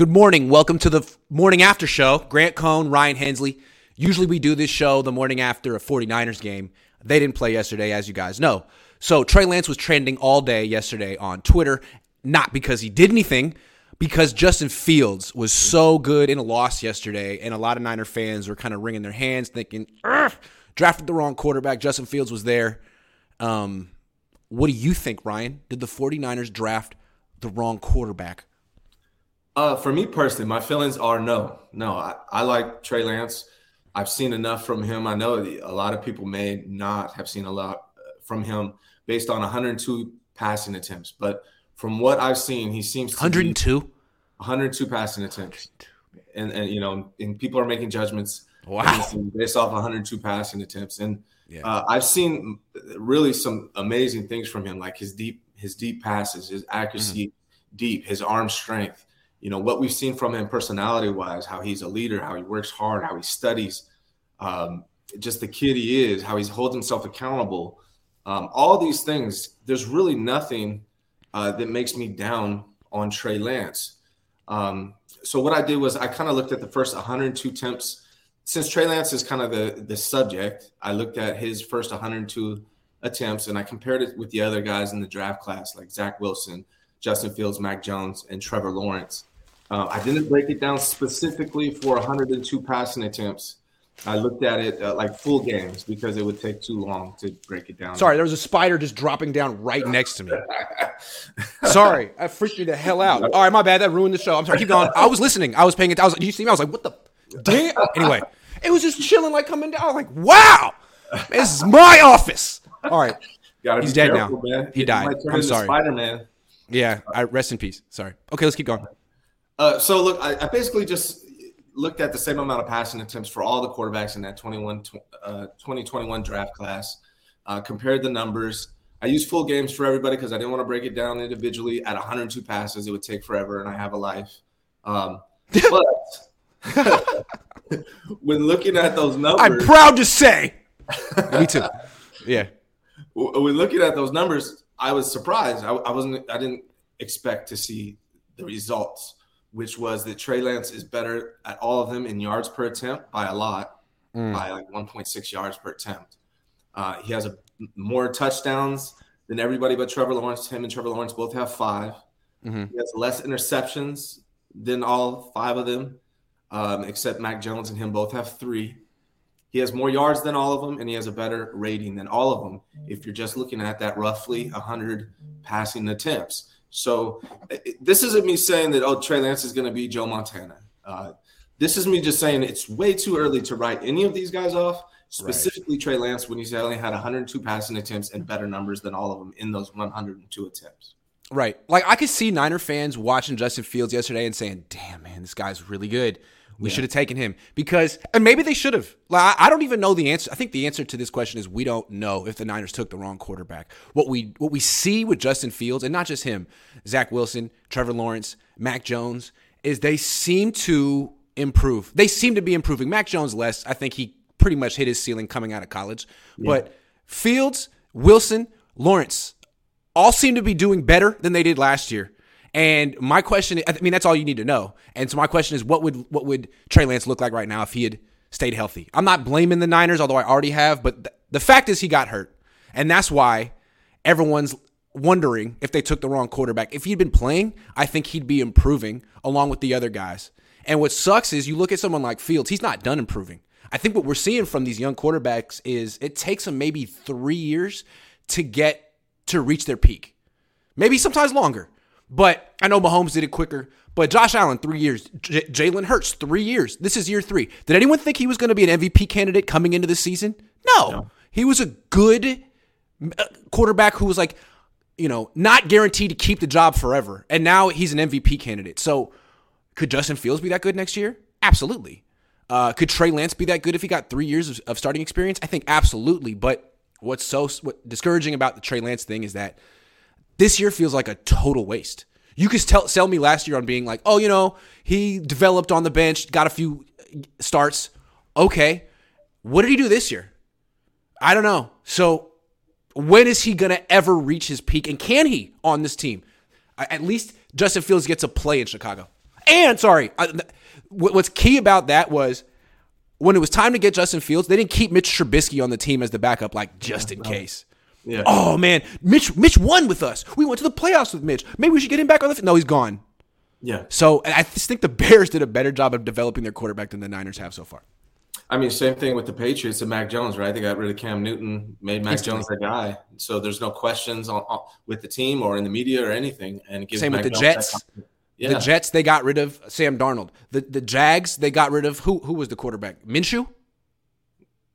Good morning. Welcome to the morning after show. Grant Cohn, Ryan Hensley. Usually we do this show the morning after a 49ers game. They didn't play yesterday, as you guys know. So Trey Lance was trending all day yesterday on Twitter, not because he did anything, because Justin Fields was so good in a loss yesterday, and a lot of Niner fans were kind of wringing their hands, thinking, drafted the wrong quarterback. Justin Fields was there. Um, what do you think, Ryan? Did the 49ers draft the wrong quarterback? Uh, for me personally, my feelings are no, no. I, I like Trey Lance. I've seen enough from him. I know a lot of people may not have seen a lot uh, from him based on 102 passing attempts, but from what I've seen, he seems 102, 102 passing attempts, and and you know, and people are making judgments. Wow. Based off 102 passing attempts, and yeah. uh, I've seen really some amazing things from him, like his deep his deep passes, his accuracy, mm-hmm. deep, his arm strength you know what we've seen from him personality wise how he's a leader how he works hard how he studies um, just the kid he is how he holds himself accountable um, all these things there's really nothing uh, that makes me down on trey lance. Um, so what i did was i kind of looked at the first 102 attempts. Since trey lance is kind of the, the subject i looked at his first 102 attempts and i compared it with the other guys in the draft class like zach wilson justin fields mac jones and trevor lawrence uh, I didn't break it down specifically for 102 passing attempts. I looked at it uh, like full games because it would take too long to break it down. Sorry, there was a spider just dropping down right next to me. sorry, I freaked me the hell out. All right, my bad. That ruined the show. I'm sorry. Keep going. I was listening. I was paying attention. I was. Did you see me? I was like, what the damn? Anyway, it was just chilling, like coming down. I was like, wow, this is my office. All right, he's dead careful, now. Man. He died. I'm sorry. Spider Man. Yeah, I rest in peace. Sorry. Okay, let's keep going. Uh, so look, I, I, basically just looked at the same amount of passing attempts for all the quarterbacks in that 21, uh, 2021 draft class, uh, compared the numbers. I used full games for everybody because I didn't want to break it down individually. At 102 passes, it would take forever, and I have a life. Um, but when looking at those numbers, I'm proud to say, me too. Yeah. When looking at those numbers, I was surprised. I, I wasn't. I didn't expect to see the results which was that Trey Lance is better at all of them in yards per attempt by a lot, mm. by like 1.6 yards per attempt. Uh, he has a, more touchdowns than everybody but Trevor Lawrence. Him and Trevor Lawrence both have 5 mm-hmm. He has less interceptions than all five of them, um, except Mac Jones and him both have three. He has more yards than all of them, and he has a better rating than all of them. If you're just looking at that roughly 100 passing attempts, so this isn't me saying that oh Trey Lance is going to be Joe Montana. Uh, this is me just saying it's way too early to write any of these guys off. Specifically right. Trey Lance when he's only had 102 passing attempts and better numbers than all of them in those 102 attempts. Right. Like I could see Niner fans watching Justin Fields yesterday and saying, "Damn man, this guy's really good." We yeah. should have taken him because, and maybe they should have. Like, I don't even know the answer. I think the answer to this question is we don't know if the Niners took the wrong quarterback. What we what we see with Justin Fields, and not just him, Zach Wilson, Trevor Lawrence, Mac Jones, is they seem to improve. They seem to be improving. Mac Jones less. I think he pretty much hit his ceiling coming out of college. Yeah. But Fields, Wilson, Lawrence all seem to be doing better than they did last year. And my question, I mean, that's all you need to know. And so my question is, what would what would Trey Lance look like right now if he had stayed healthy? I'm not blaming the Niners, although I already have, but th- the fact is he got hurt, and that's why everyone's wondering if they took the wrong quarterback. If he'd been playing, I think he'd be improving along with the other guys. And what sucks is you look at someone like Fields, he's not done improving. I think what we're seeing from these young quarterbacks is it takes them maybe three years to get to reach their peak, maybe sometimes longer. But I know Mahomes did it quicker. But Josh Allen, three years. J- Jalen Hurts, three years. This is year three. Did anyone think he was going to be an MVP candidate coming into the season? No. no. He was a good uh, quarterback who was like, you know, not guaranteed to keep the job forever. And now he's an MVP candidate. So could Justin Fields be that good next year? Absolutely. Uh, could Trey Lance be that good if he got three years of, of starting experience? I think absolutely. But what's so what discouraging about the Trey Lance thing is that – this year feels like a total waste. You could tell, sell me last year on being like, oh, you know, he developed on the bench, got a few starts. Okay. What did he do this year? I don't know. So when is he going to ever reach his peak? And can he on this team? At least Justin Fields gets a play in Chicago. And sorry, what's key about that was when it was time to get Justin Fields, they didn't keep Mitch Trubisky on the team as the backup, like just in case. Yeah. Oh man, Mitch Mitch won with us. We went to the playoffs with Mitch. Maybe we should get him back on the. F-. No, he's gone. Yeah. So I just think the Bears did a better job of developing their quarterback than the Niners have so far. I mean, same thing with the Patriots and Mac Jones, right? They got rid of Cam Newton, made Mac Jones the guy. So there's no questions on, on, with the team or in the media or anything. And same Mac with the Jones Jets. Yeah. The Jets, they got rid of Sam Darnold. The the Jags, they got rid of who? Who was the quarterback? Minshew.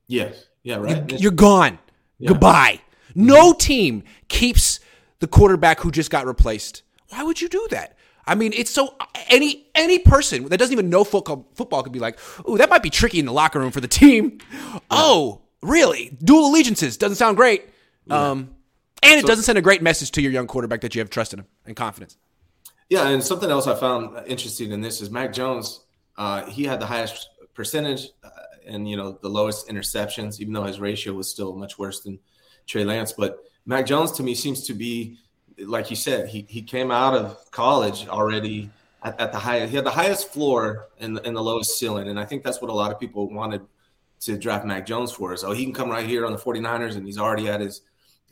Yes. Yeah. Right. You, are gone. Yeah. Goodbye. No team keeps the quarterback who just got replaced. Why would you do that? I mean, it's so any any person that doesn't even know football football could be like, "Oh, that might be tricky in the locker room for the team." Yeah. Oh, really? Dual allegiances doesn't sound great. Yeah. Um, and it so, doesn't send a great message to your young quarterback that you have trust in him and confidence. Yeah, and something else I found interesting in this is Mac Jones. Uh, he had the highest percentage uh, and you know the lowest interceptions, even though his ratio was still much worse than Trey Lance. But Mac Jones to me seems to be, like you said, he he came out of college already at, at the highest. He had the highest floor and, and the lowest ceiling, and I think that's what a lot of people wanted to draft Mac Jones for. Is oh he can come right here on the 49ers and he's already at his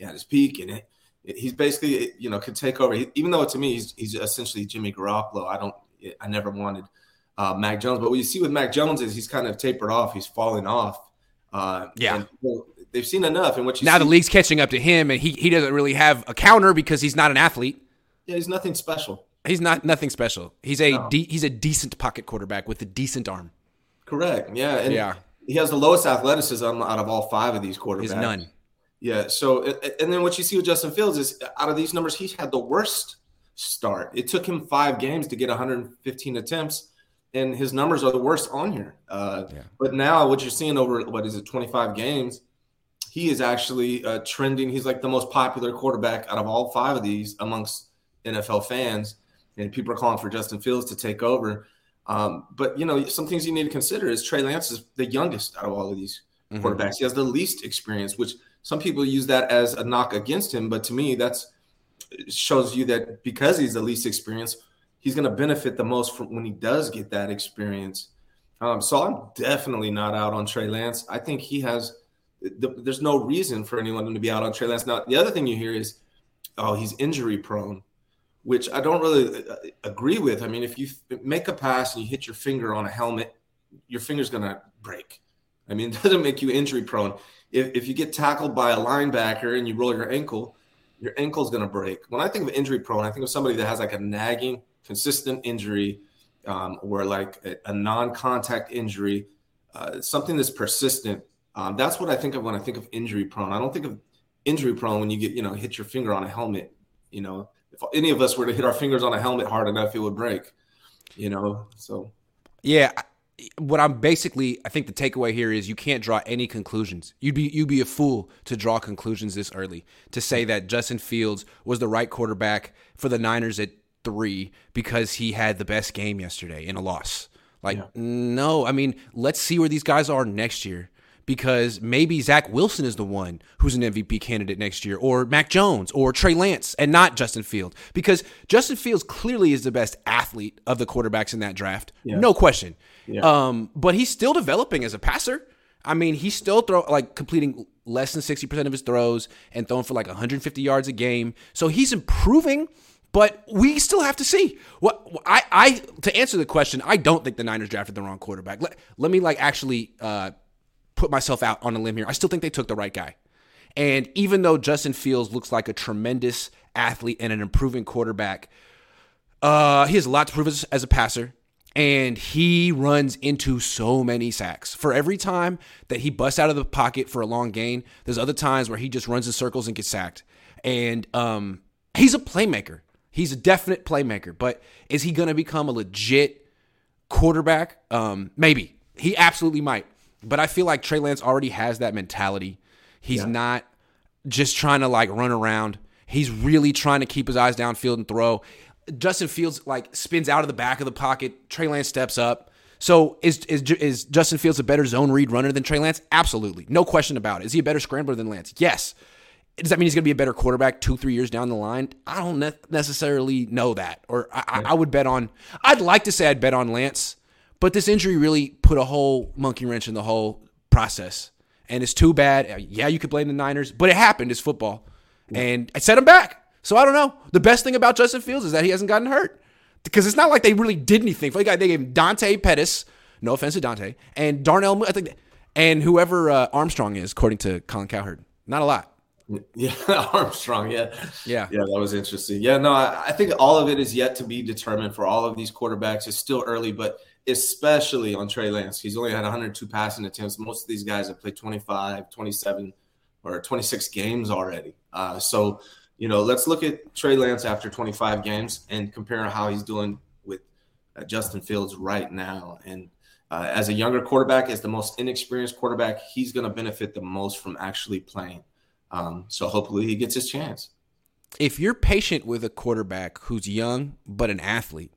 at his peak and it, it, he's basically you know could take over. He, even though to me he's he's essentially Jimmy Garoppolo. I don't I never wanted uh, Mac Jones, but what you see with Mac Jones is he's kind of tapered off. He's falling off. Uh, yeah they've seen enough. And what you now see, the league's catching up to him, and he he doesn't really have a counter because he's not an athlete. Yeah, he's nothing special. He's not nothing special. He's a no. de- he's a decent pocket quarterback with a decent arm. Correct. Yeah. And yeah. He has the lowest athleticism out of all five of these quarterbacks. He's none. Yeah. So, and then what you see with Justin Fields is out of these numbers, he's had the worst start. It took him five games to get 115 attempts, and his numbers are the worst on here. Uh, yeah. But now, what you're seeing over what is it, 25 games, he is actually uh, trending. He's like the most popular quarterback out of all five of these amongst NFL fans, and people are calling for Justin Fields to take over. Um, but you know, some things you need to consider is Trey Lance is the youngest out of all of these mm-hmm. quarterbacks. He has the least experience, which some people use that as a knock against him. But to me, that's shows you that because he's the least experienced, he's going to benefit the most from when he does get that experience. Um, so I'm definitely not out on Trey Lance. I think he has the, there's no reason for anyone to be out on Trey Lance. Now, the other thing you hear is, oh, he's injury prone, which I don't really uh, agree with. I mean, if you make a pass and you hit your finger on a helmet, your finger's going to break. I mean, it doesn't make you injury prone. If, if you get tackled by a linebacker and you roll your ankle, your ankle's going to break. When I think of injury prone, I think of somebody that has like a nagging, consistent injury um, or like a, a non contact injury, uh, something that's persistent um, that's what I think of when I think of injury prone. I don't think of injury prone when you get, you know, hit your finger on a helmet. You know, if any of us were to hit our fingers on a helmet hard enough, it would break. You know, so yeah. What I'm basically, I think the takeaway here is you can't draw any conclusions. You'd be you'd be a fool to draw conclusions this early to say that Justin Fields was the right quarterback for the Niners at three because he had the best game yesterday in a loss. Like, yeah. no, I mean, let's see where these guys are next year because maybe Zach Wilson is the one who's an MVP candidate next year, or Mac Jones, or Trey Lance, and not Justin Fields. Because Justin Fields clearly is the best athlete of the quarterbacks in that draft, yeah. no question. Yeah. Um, but he's still developing as a passer. I mean, he's still throw like completing less than sixty percent of his throws and throwing for like 150 yards a game. So he's improving. But we still have to see. What I, I to answer the question, I don't think the Niners drafted the wrong quarterback. Let, let me like actually uh, put myself out on a limb here. I still think they took the right guy. And even though Justin Fields looks like a tremendous athlete and an improving quarterback, uh, he has a lot to prove as, as a passer. And he runs into so many sacks. For every time that he busts out of the pocket for a long gain, there's other times where he just runs in circles and gets sacked. And um, he's a playmaker. He's a definite playmaker. But is he going to become a legit quarterback? Um, maybe. He absolutely might. But I feel like Trey Lance already has that mentality. He's yeah. not just trying to like run around. He's really trying to keep his eyes downfield and throw. Justin Fields like spins out of the back of the pocket. Trey Lance steps up. So is is is Justin Fields a better zone read runner than Trey Lance? Absolutely, no question about it. Is he a better scrambler than Lance? Yes. does that mean he's going to be a better quarterback two, three years down the line? I don't ne- necessarily know that. Or I, I, I would bet on, I'd like to say I'd bet on Lance, but this injury really put a whole monkey wrench in the whole process. And it's too bad. Yeah, you could blame the Niners, but it happened. It's football. And I set him back. So I don't know. The best thing about Justin Fields is that he hasn't gotten hurt. Because it's not like they really did anything. They gave him Dante Pettis, no offense to Dante, and Darnell, I think, and whoever uh, Armstrong is, according to Colin Cowherd. Not a lot. Yeah, Armstrong. Yeah, yeah, yeah. That was interesting. Yeah, no, I, I, think all of it is yet to be determined for all of these quarterbacks. It's still early, but especially on Trey Lance, he's only had 102 passing attempts. Most of these guys have played 25, 27, or 26 games already. Uh, so, you know, let's look at Trey Lance after 25 games and compare how he's doing with uh, Justin Fields right now. And uh, as a younger quarterback, as the most inexperienced quarterback, he's going to benefit the most from actually playing. Um, so hopefully he gets his chance. If you're patient with a quarterback who's young but an athlete,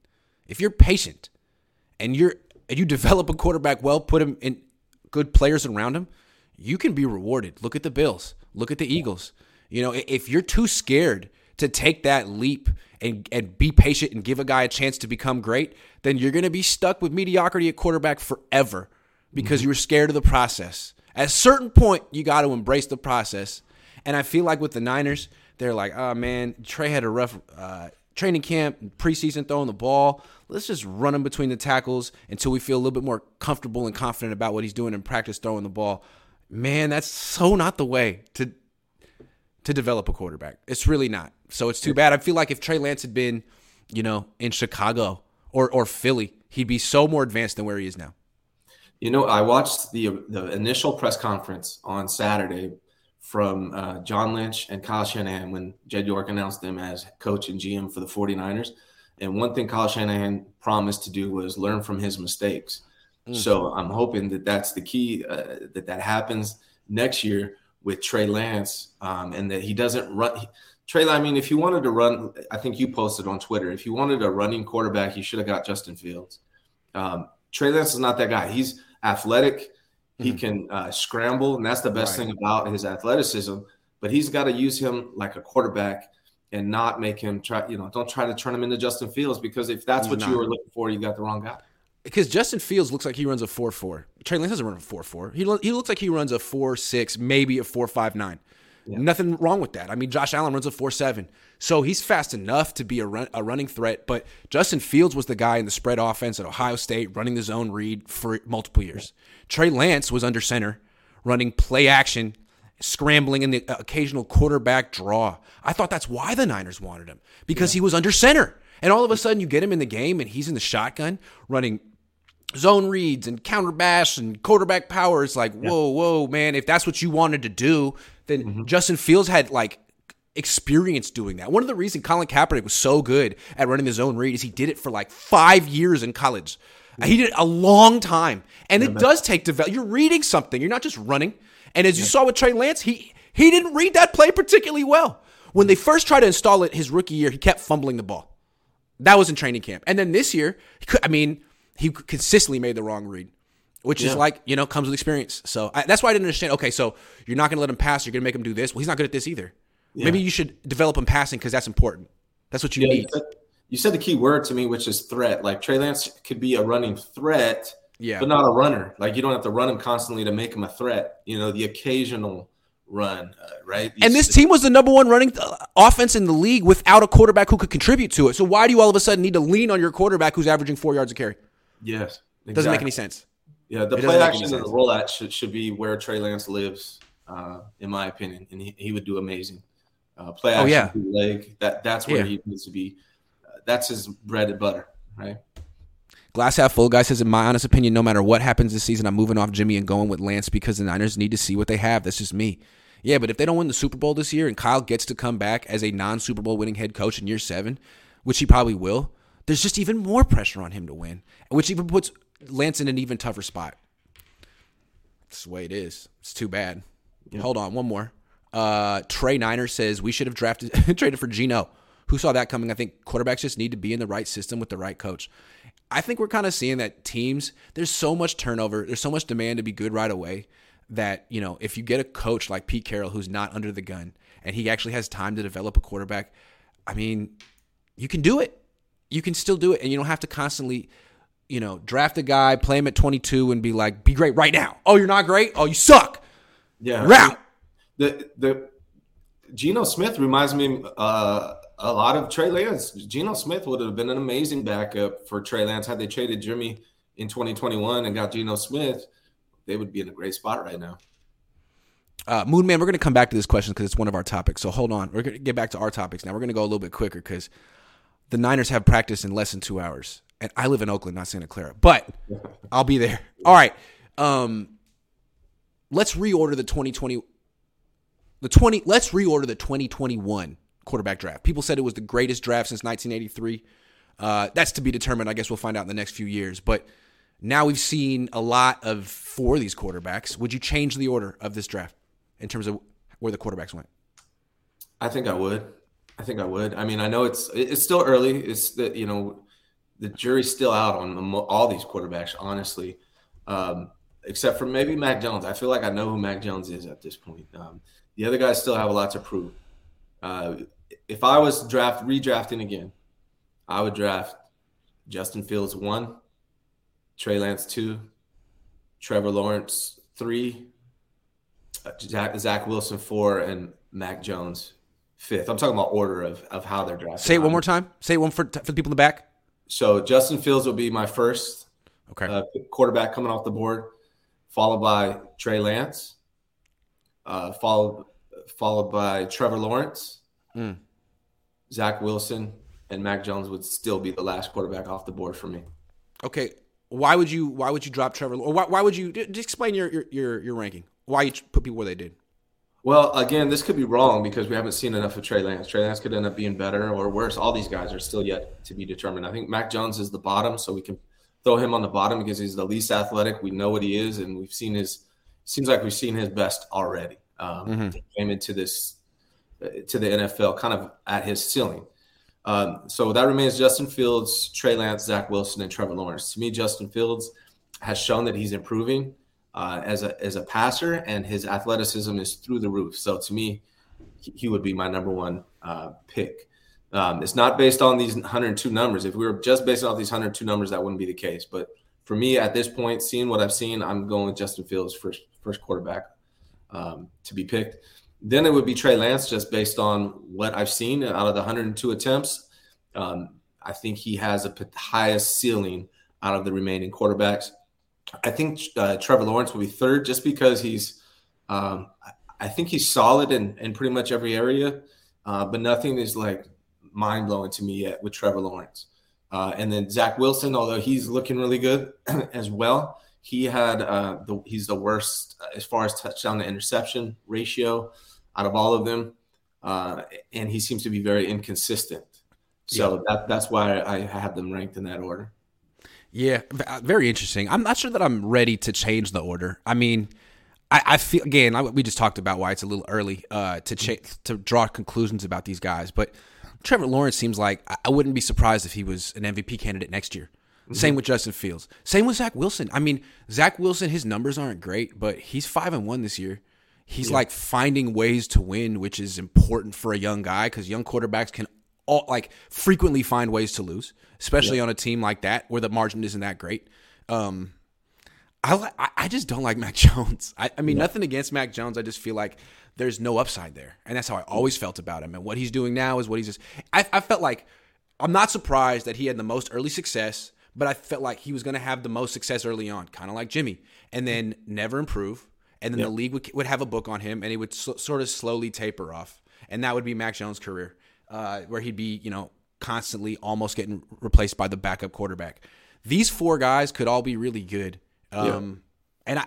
if you're patient and you're and you develop a quarterback well, put him in good players around him, you can be rewarded. Look at the Bills. Look at the Eagles. You know, if you're too scared to take that leap and and be patient and give a guy a chance to become great, then you're going to be stuck with mediocrity at quarterback forever because mm-hmm. you were scared of the process. At a certain point, you got to embrace the process and I feel like with the Niners, they're like, oh man, Trey had a rough uh, training camp, preseason throwing the ball. Let's just run him between the tackles until we feel a little bit more comfortable and confident about what he's doing in practice throwing the ball. Man, that's so not the way to to develop a quarterback. It's really not. So it's too bad. I feel like if Trey Lance had been, you know, in Chicago or or Philly, he'd be so more advanced than where he is now. You know, I watched the the initial press conference on Saturday from uh, John Lynch and Kyle Shanahan when Jed York announced them as coach and GM for the 49ers. And one thing Kyle Shanahan promised to do was learn from his mistakes. Mm. So I'm hoping that that's the key, uh, that that happens next year with Trey Lance um, and that he doesn't run. He, Trey, I mean, if you wanted to run, I think you posted on Twitter, if you wanted a running quarterback, you should have got Justin Fields. Um, Trey Lance is not that guy. He's athletic. He mm-hmm. can uh, scramble, and that's the best right. thing about his athleticism. But he's got to use him like a quarterback and not make him try. You know, don't try to turn him into Justin Fields because if that's he's what not. you were looking for, you got the wrong guy. Because Justin Fields looks like he runs a four four. Trey Lance doesn't run a four four. He lo- he looks like he runs a four six, maybe a four five nine. Yeah. Nothing wrong with that. I mean, Josh Allen runs a 4 7. So he's fast enough to be a, run, a running threat. But Justin Fields was the guy in the spread offense at Ohio State running the zone read for multiple years. Trey Lance was under center, running play action, scrambling in the occasional quarterback draw. I thought that's why the Niners wanted him because yeah. he was under center. And all of a sudden, you get him in the game and he's in the shotgun running zone reads and counter bash and quarterback power. It's like, whoa, whoa, man. If that's what you wanted to do, then mm-hmm. Justin Fields had like experience doing that. One of the reasons Colin Kaepernick was so good at running his own read is he did it for like five years in college. He did it a long time, and it does take develop. You're reading something. You're not just running. And as you saw with Trey Lance, he he didn't read that play particularly well. When they first tried to install it his rookie year, he kept fumbling the ball. That was in training camp, and then this year, could, I mean, he consistently made the wrong read, which yeah. is like you know comes with experience. So I, that's why I didn't understand. Okay, so you're not going to let him pass. You're going to make him do this. Well, he's not good at this either. Yeah. Maybe you should develop him passing because that's important. That's what you yeah, need you said the key word to me, which is threat. Like Trey Lance could be a running threat, yeah, but not a runner. Like you don't have to run him constantly to make him a threat. You know, the occasional run, uh, right? and this team was the number one running uh, offense in the league without a quarterback who could contribute to it. So why do you all of a sudden need to lean on your quarterback who's averaging four yards a carry? Yes, exactly. doesn't make any sense. Yeah, the it play action and the rollout should, should be where Trey Lance lives, uh, in my opinion, and he, he would do amazing. Uh, play action, oh, yeah. leg, that that's where yeah. he needs to be that's his bread and butter, right? Glass half full guy says, in my honest opinion, no matter what happens this season, I'm moving off Jimmy and going with Lance because the Niners need to see what they have. That's just me. Yeah, but if they don't win the Super Bowl this year and Kyle gets to come back as a non Super Bowl winning head coach in year seven, which he probably will, there's just even more pressure on him to win, which even puts Lance in an even tougher spot. That's the way it is. It's too bad. Hold on, one more. Uh, Trey Niner says we should have drafted traded for Geno. Who saw that coming? I think quarterbacks just need to be in the right system with the right coach. I think we're kind of seeing that teams, there's so much turnover, there's so much demand to be good right away. that you know if you get a coach like Pete Carroll who's not under the gun and he actually has time to develop a quarterback, I mean, you can do it. You can still do it, and you don't have to constantly, you know, draft a guy, play him at 22, and be like, "Be great right now." Oh, you're not great. Oh, you suck. Yeah, route. The the Geno Smith reminds me uh, a lot of Trey Lance. Geno Smith would have been an amazing backup for Trey Lance had they traded Jimmy in 2021 and got Geno Smith. They would be in a great spot right now. Uh, Moon Man, we're going to come back to this question because it's one of our topics. So hold on. We're going to get back to our topics now. We're going to go a little bit quicker because the Niners have practice in less than two hours. And I live in Oakland, not Santa Clara, but I'll be there. All right. Um, let's reorder the 2020 the 20 let's reorder the 2021 quarterback draft. People said it was the greatest draft since 1983. Uh, that's to be determined. I guess we'll find out in the next few years. But now we've seen a lot of for these quarterbacks. Would you change the order of this draft in terms of where the quarterbacks went? I think I would. I think I would. I mean, I know it's it's still early. It's that you know the jury's still out on all these quarterbacks. Honestly, um, except for maybe Mac Jones. I feel like I know who Mac Jones is at this point. Um, the other guys still have a lot to prove. Uh, if I was draft redrafting again, I would draft Justin Fields one, Trey Lance two, Trevor Lawrence three, uh, Zach, Zach Wilson four, and Mac Jones fifth. I'm talking about order of, of how they're drafted. Say it one more time. Say it one for, for the people in the back. So Justin Fields will be my first okay. Uh, quarterback coming off the board, followed by Trey Lance, uh, followed followed by Trevor Lawrence, mm. Zach Wilson, and Mac Jones would still be the last quarterback off the board for me. Okay, why would you why would you drop Trevor? Or why, why would you just explain your, your your your ranking? Why you put people where they did? Well, again, this could be wrong because we haven't seen enough of Trey Lance. Trey Lance could end up being better or worse. All these guys are still yet to be determined. I think Mac Jones is the bottom, so we can throw him on the bottom because he's the least athletic. We know what he is, and we've seen his. Seems like we've seen his best already. Um, mm-hmm. Came into this to the NFL kind of at his ceiling. Um, so that remains Justin Fields, Trey Lance, Zach Wilson, and Trevor Lawrence. To me, Justin Fields has shown that he's improving uh, as a as a passer, and his athleticism is through the roof. So to me, he would be my number one uh, pick. Um, it's not based on these 102 numbers. If we were just based off these 102 numbers, that wouldn't be the case. But for me, at this point, seeing what I've seen, I'm going with Justin Fields first first quarterback um, to be picked. Then it would be Trey Lance, just based on what I've seen out of the 102 attempts. Um, I think he has a highest ceiling out of the remaining quarterbacks. I think uh, Trevor Lawrence will be third, just because he's. Um, I think he's solid in, in pretty much every area, uh, but nothing is like mind blowing to me yet with Trevor Lawrence. Uh, and then Zach Wilson, although he's looking really good as well, he had uh, the he's the worst as far as touchdown to interception ratio out of all of them, uh, and he seems to be very inconsistent. So yeah. that that's why I have them ranked in that order. Yeah, uh, very interesting. I'm not sure that I'm ready to change the order. I mean, I, I feel again. I, we just talked about why it's a little early uh, to cha- to draw conclusions about these guys, but Trevor Lawrence seems like I wouldn't be surprised if he was an MVP candidate next year. Mm-hmm. Same with Justin Fields. Same with Zach Wilson. I mean, Zach Wilson, his numbers aren't great, but he's five and one this year. He's yeah. like finding ways to win, which is important for a young guy because young quarterbacks can all like frequently find ways to lose, especially yeah. on a team like that where the margin isn't that great. Um, I I just don't like Mac Jones. I, I mean, yeah. nothing against Mac Jones. I just feel like there's no upside there, and that's how I always felt about him. And what he's doing now is what he's just. I, I felt like I'm not surprised that he had the most early success but I felt like he was going to have the most success early on, kind of like Jimmy, and then never improve. And then the league would, would have a book on him, and he would sort of slowly taper off, and that would be Mac Jones' career, uh, where he'd be, you know, constantly almost getting replaced by the backup quarterback. These four guys could all be really good, um, and I,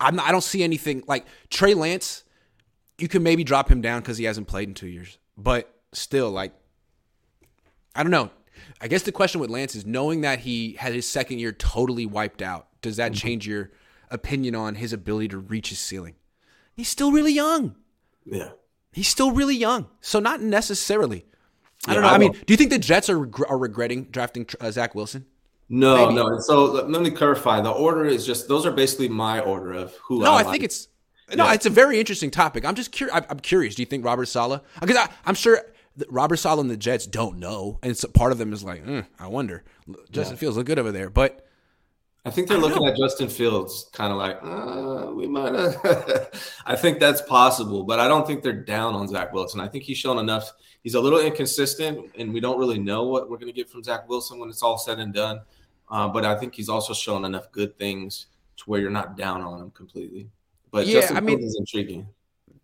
I'm not, I don't see anything like Trey Lance. You can maybe drop him down because he hasn't played in two years, but still, like, I don't know. I guess the question with Lance is knowing that he had his second year totally wiped out, does that mm-hmm. change your opinion on his ability to reach his ceiling? He's still really young. Yeah. He's still really young. So not necessarily. I don't know. I, I mean, do you think the Jets are, are regretting drafting uh, Zach Wilson? No, Maybe. no. So let me clarify. The order is just those are basically my order of who. No, I, I think it's no, yeah. it's a very interesting topic. I'm just curious. I'm curious. Do you think Robert Saleh? Because I'm sure Robert Saleh and the Jets don't know, and so part of them is like, mm, I wonder. Justin yeah. Fields look good over there, but I think they're I looking know. at Justin Fields kind of like, uh, we might. I think that's possible, but I don't think they're down on Zach Wilson. I think he's shown enough. He's a little inconsistent, and we don't really know what we're going to get from Zach Wilson when it's all said and done. Uh, but I think he's also shown enough good things to where you're not down on him completely. But yeah, Justin I mean, is intriguing.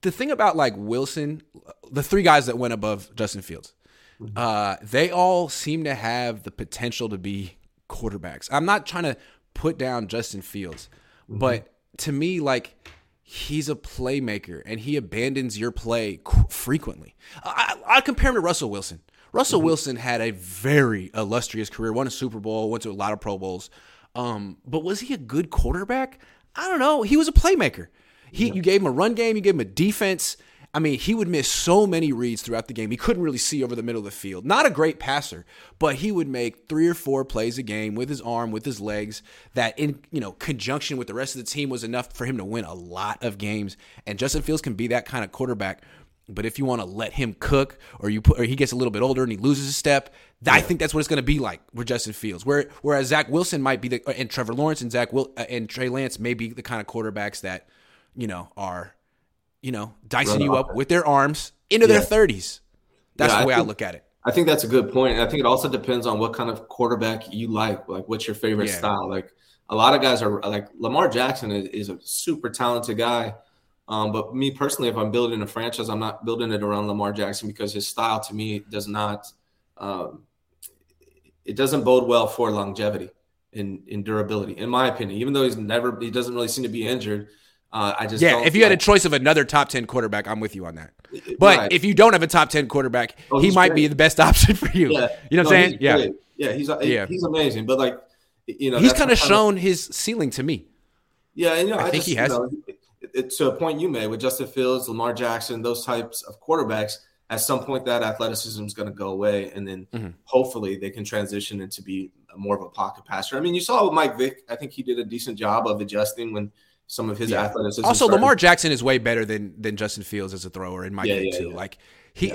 The thing about like Wilson, the three guys that went above Justin Fields, mm-hmm. uh, they all seem to have the potential to be quarterbacks. I'm not trying to put down Justin Fields, mm-hmm. but to me, like he's a playmaker and he abandons your play frequently. I, I compare him to Russell Wilson. Russell mm-hmm. Wilson had a very illustrious career, won a Super Bowl, went to a lot of Pro Bowls. Um, but was he a good quarterback? I don't know. He was a playmaker. He, yeah. you gave him a run game, you gave him a defense. I mean, he would miss so many reads throughout the game. He couldn't really see over the middle of the field. Not a great passer, but he would make three or four plays a game with his arm, with his legs, that in you know conjunction with the rest of the team was enough for him to win a lot of games. And Justin Fields can be that kind of quarterback but if you want to let him cook, or you put, or he gets a little bit older and he loses a step. I think that's what it's going to be like with Justin Fields. Where whereas Zach Wilson might be the and Trevor Lawrence and Zach Will uh, and Trey Lance may be the kind of quarterbacks that you know are you know dicing Run you up with their arms into yeah. their thirties. That's yeah, the way I, think, I, look at it. I think that's a good point. I think it also depends on what kind of quarterback you like. Like, what's your favorite style? Like, a lot of guys are like Lamar Jackson is, is a super talented guy um, but me personally, if I'm building a franchise, I'm not building it around Lamar Jackson because his style to me does not, um, it doesn't bode well for longevity and, in durability, in my opinion. Even though he's never, he doesn't really seem to be injured. Uh, I just yeah. If you had a choice of another top ten quarterback, I'm with you on that. But right. if you don't have a top ten quarterback, oh, he might great. be the best option for you. Yeah. You know what no, I'm saying? Yeah, great. yeah. He's yeah. he's amazing. But like, you know, he's kind of shown his ceiling to me. Yeah, and, you know, I, I think just, he has. You know, it, to a point you made with Justin Fields, Lamar Jackson, those types of quarterbacks, at some point that athleticism is going to go away, and then mm-hmm. hopefully they can transition into be more of a pocket passer. I mean, you saw with Mike Vick. I think he did a decent job of adjusting when some of his yeah. athleticism. Also, started. Lamar Jackson is way better than than Justin Fields as a thrower in my yeah, yeah, too. Like he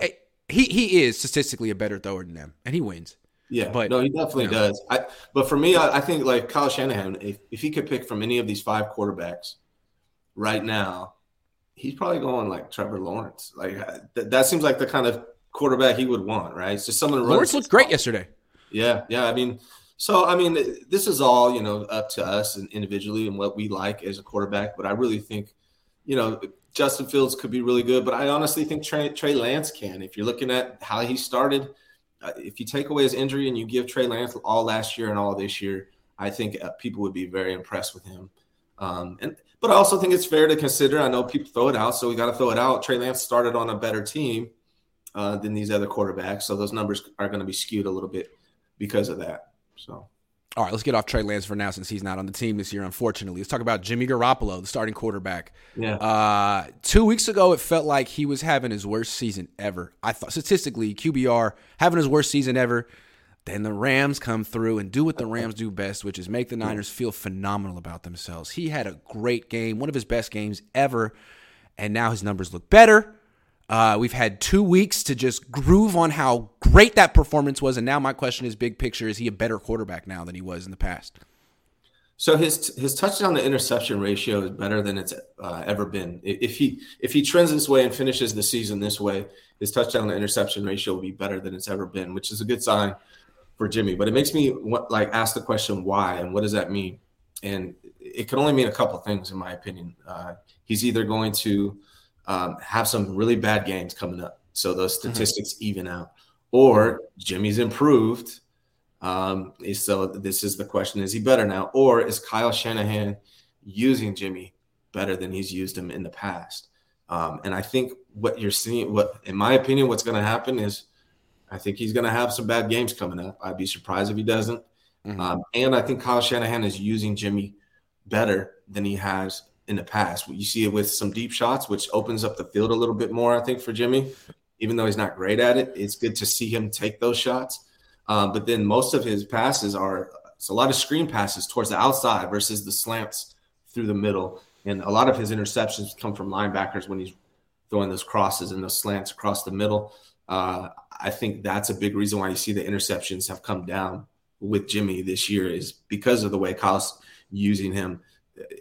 he he is statistically a better thrower than them, and he wins. Yeah, but no, he definitely you know. does. I, but for me, I, I, think like Kyle Shanahan, if, if he could pick from any of these five quarterbacks, right now, he's probably going like Trevor Lawrence. Like th- that seems like the kind of quarterback he would want, right? It's just someone. Lawrence looked great yesterday. Yeah, yeah. I mean, so I mean, this is all you know up to us and individually and what we like as a quarterback. But I really think, you know, Justin Fields could be really good. But I honestly think Trey, Trey Lance can. If you're looking at how he started, uh, if you take away his injury and you give Trey Lance all last year and all this year, I think uh, people would be very impressed with him. Um, and but I also think it's fair to consider. I know people throw it out, so we got to throw it out. Trey Lance started on a better team uh, than these other quarterbacks, so those numbers are going to be skewed a little bit because of that. So. All right, let's get off Trey Lance for now since he's not on the team this year, unfortunately. Let's talk about Jimmy Garoppolo, the starting quarterback. Yeah. Uh, two weeks ago, it felt like he was having his worst season ever. I thought statistically, QBR having his worst season ever. Then the Rams come through and do what the Rams do best, which is make the Niners feel phenomenal about themselves. He had a great game, one of his best games ever, and now his numbers look better. Uh, we've had two weeks to just groove on how great that performance was, and now my question is: big picture, is he a better quarterback now than he was in the past? So his his touchdown to interception ratio is better than it's uh, ever been. If he if he trends this way and finishes the season this way, his touchdown to interception ratio will be better than it's ever been, which is a good sign for Jimmy. But it makes me like ask the question why and what does that mean? And it can only mean a couple things, in my opinion. Uh, he's either going to um, have some really bad games coming up, so those mm-hmm. statistics mm-hmm. even out, or Jimmy's improved. Um, so this is the question: Is he better now, or is Kyle Shanahan using Jimmy better than he's used him in the past? Um, and I think what you're seeing, what in my opinion, what's going to happen is I think he's going to have some bad games coming up. I'd be surprised if he doesn't. Mm-hmm. Um, and I think Kyle Shanahan is using Jimmy better than he has in the past. You see it with some deep shots, which opens up the field a little bit more, I think, for Jimmy. Even though he's not great at it, it's good to see him take those shots. Um, but then most of his passes are it's a lot of screen passes towards the outside versus the slants through the middle. And a lot of his interceptions come from linebackers when he's throwing those crosses and those slants across the middle. Uh, I think that's a big reason why you see the interceptions have come down with Jimmy this year is because of the way Kyle's using him,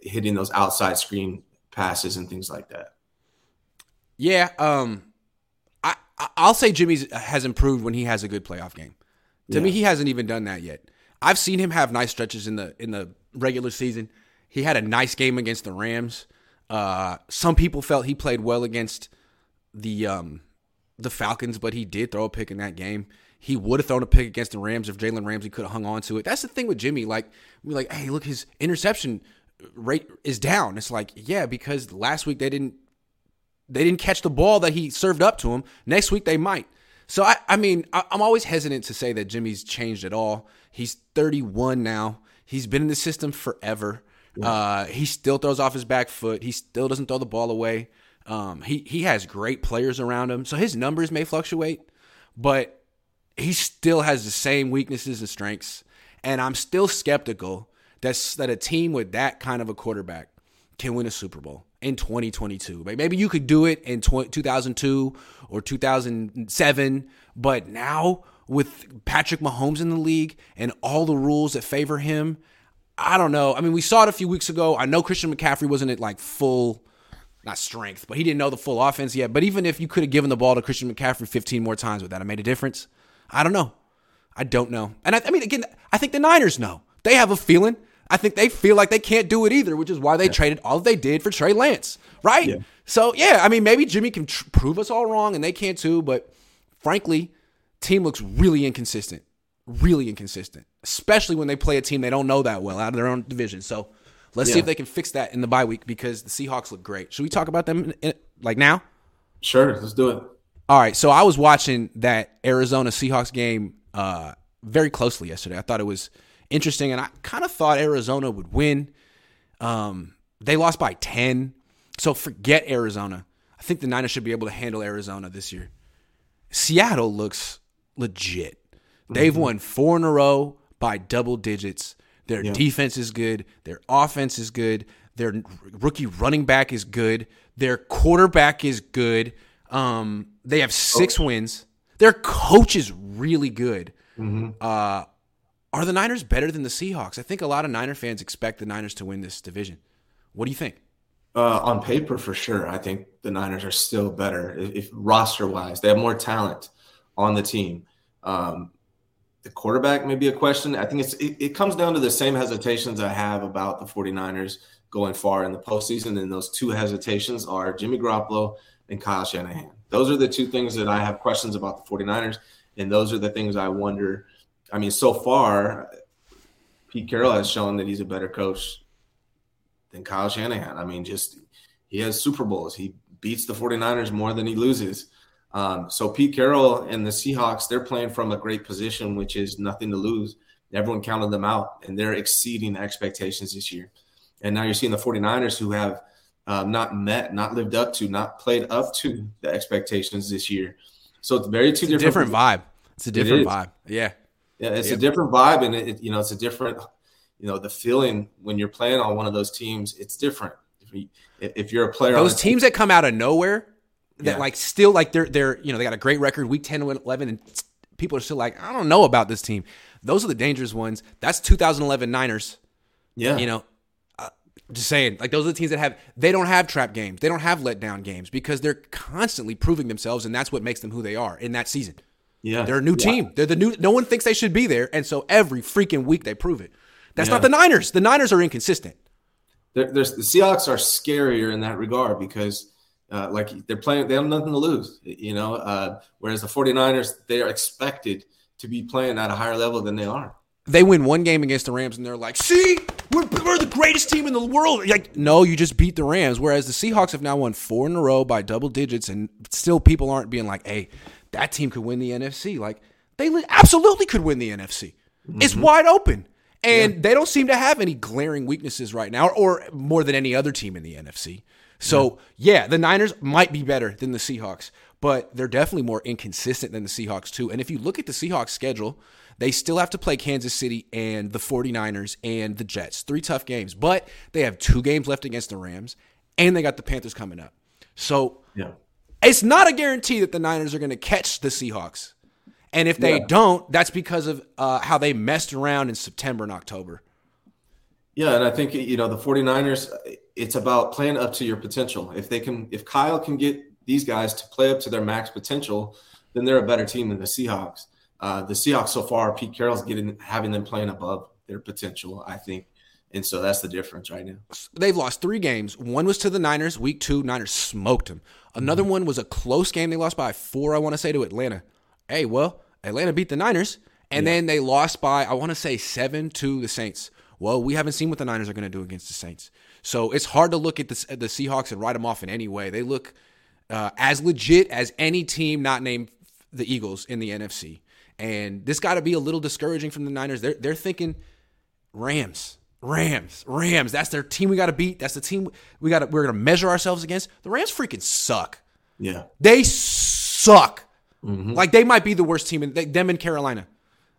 hitting those outside screen passes and things like that. Yeah, um, I I'll say Jimmy has improved when he has a good playoff game. To yeah. me, he hasn't even done that yet. I've seen him have nice stretches in the in the regular season. He had a nice game against the Rams. Uh, some people felt he played well against the um, the Falcons, but he did throw a pick in that game. He would have thrown a pick against the Rams if Jalen Ramsey could have hung on to it. That's the thing with Jimmy. Like we're like, hey, look, his interception rate is down. It's like, yeah, because last week they didn't they didn't catch the ball that he served up to him. Next week they might. So I, I mean, I, am always hesitant to say that Jimmy's changed at all. He's 31 now. He's been in the system forever. Yeah. Uh, he still throws off his back foot. He still doesn't throw the ball away. Um, he he has great players around him, so his numbers may fluctuate, but he still has the same weaknesses and strengths. And I'm still skeptical that that a team with that kind of a quarterback can win a Super Bowl in 2022. Maybe you could do it in 2002 or 2007, but now with Patrick Mahomes in the league and all the rules that favor him, I don't know. I mean, we saw it a few weeks ago. I know Christian McCaffrey wasn't at like full not strength, but he didn't know the full offense yet. But even if you could have given the ball to Christian McCaffrey 15 more times, would that have made a difference? I don't know. I don't know. And I, I mean, again, I think the Niners know. They have a feeling. I think they feel like they can't do it either, which is why they yeah. traded all they did for Trey Lance, right? Yeah. So yeah, I mean, maybe Jimmy can tr- prove us all wrong, and they can too. But frankly, team looks really inconsistent, really inconsistent, especially when they play a team they don't know that well out of their own division. So let's yeah. see if they can fix that in the bye week because the Seahawks look great. Should we talk about them in, in, like now? Sure, let's do it. All right, so I was watching that Arizona Seahawks game uh, very closely yesterday. I thought it was interesting, and I kind of thought Arizona would win. Um, they lost by 10, so forget Arizona. I think the Niners should be able to handle Arizona this year. Seattle looks legit. They've mm-hmm. won four in a row by double digits. Their yeah. defense is good. Their offense is good. Their rookie running back is good. Their quarterback is good. Um, they have six oh. wins. Their coach is really good. Mm-hmm. Uh, are the Niners better than the Seahawks? I think a lot of Niner fans expect the Niners to win this division. What do you think? Uh, on paper, for sure, I think the Niners are still better. If, if roster wise, they have more talent on the team. Um, the quarterback may be a question. I think it's it, it, comes down to the same hesitations I have about the 49ers going far in the postseason. And those two hesitations are Jimmy Garoppolo and Kyle Shanahan. Those are the two things that I have questions about the 49ers. And those are the things I wonder I mean, so far, Pete Carroll has shown that he's a better coach than Kyle Shanahan. I mean, just he has Super Bowls. He beats the 49ers more than he loses. Um, so Pete Carroll and the Seahawks, they're playing from a great position, which is nothing to lose. Everyone counted them out, and they're exceeding expectations this year. And now you're seeing the 49ers who have um, not met, not lived up to, not played up to the expectations this year. So it's very two it's different, different vibe. It's a different it vibe. Yeah. Yeah, it's a different vibe, and it, you know, it's a different, you know, the feeling when you're playing on one of those teams. It's different. If, you, if you're a player, those teams team, that come out of nowhere, that yeah. like still like they're they're you know they got a great record, week ten to eleven, and people are still like, I don't know about this team. Those are the dangerous ones. That's 2011 Niners. Yeah, you know, uh, just saying, like those are the teams that have they don't have trap games, they don't have letdown games because they're constantly proving themselves, and that's what makes them who they are in that season. Yeah. They're a new yeah. team. They're the new no one thinks they should be there. And so every freaking week they prove it. That's yeah. not the Niners. The Niners are inconsistent. They're, they're, the Seahawks are scarier in that regard because uh, like they're playing, they have nothing to lose, you know. Uh, whereas the 49ers, they are expected to be playing at a higher level than they are. They win one game against the Rams and they're like, see, we're, we're the greatest team in the world. Like, no, you just beat the Rams. Whereas the Seahawks have now won four in a row by double digits, and still people aren't being like, hey, that team could win the NFC. Like they absolutely could win the NFC. Mm-hmm. It's wide open. And yeah. they don't seem to have any glaring weaknesses right now, or more than any other team in the NFC. So, yeah. yeah, the Niners might be better than the Seahawks, but they're definitely more inconsistent than the Seahawks, too. And if you look at the Seahawks schedule, They still have to play Kansas City and the 49ers and the Jets. Three tough games, but they have two games left against the Rams and they got the Panthers coming up. So yeah. It's not a guarantee that the Niners are going to catch the Seahawks. And if they yeah. don't, that's because of uh, how they messed around in September and October. Yeah, and I think you know the 49ers it's about playing up to your potential. If they can if Kyle can get these guys to play up to their max potential, then they're a better team than the Seahawks. Uh, the Seahawks so far, Pete Carroll's getting having them playing above their potential, I think. And so that's the difference right now. They've lost three games. One was to the Niners, week two. Niners smoked them. Another mm-hmm. one was a close game. They lost by four, I want to say, to Atlanta. Hey, well, Atlanta beat the Niners. And yeah. then they lost by, I want to say, seven to the Saints. Well, we haven't seen what the Niners are going to do against the Saints. So it's hard to look at the, the Seahawks and write them off in any way. They look uh, as legit as any team not named the Eagles in the NFC. And this got to be a little discouraging from the Niners. They're, they're thinking Rams, Rams, Rams. That's their team we got to beat. That's the team we got. We're going to measure ourselves against. The Rams freaking suck. Yeah, they suck. Mm-hmm. Like they might be the worst team in they, them in Carolina.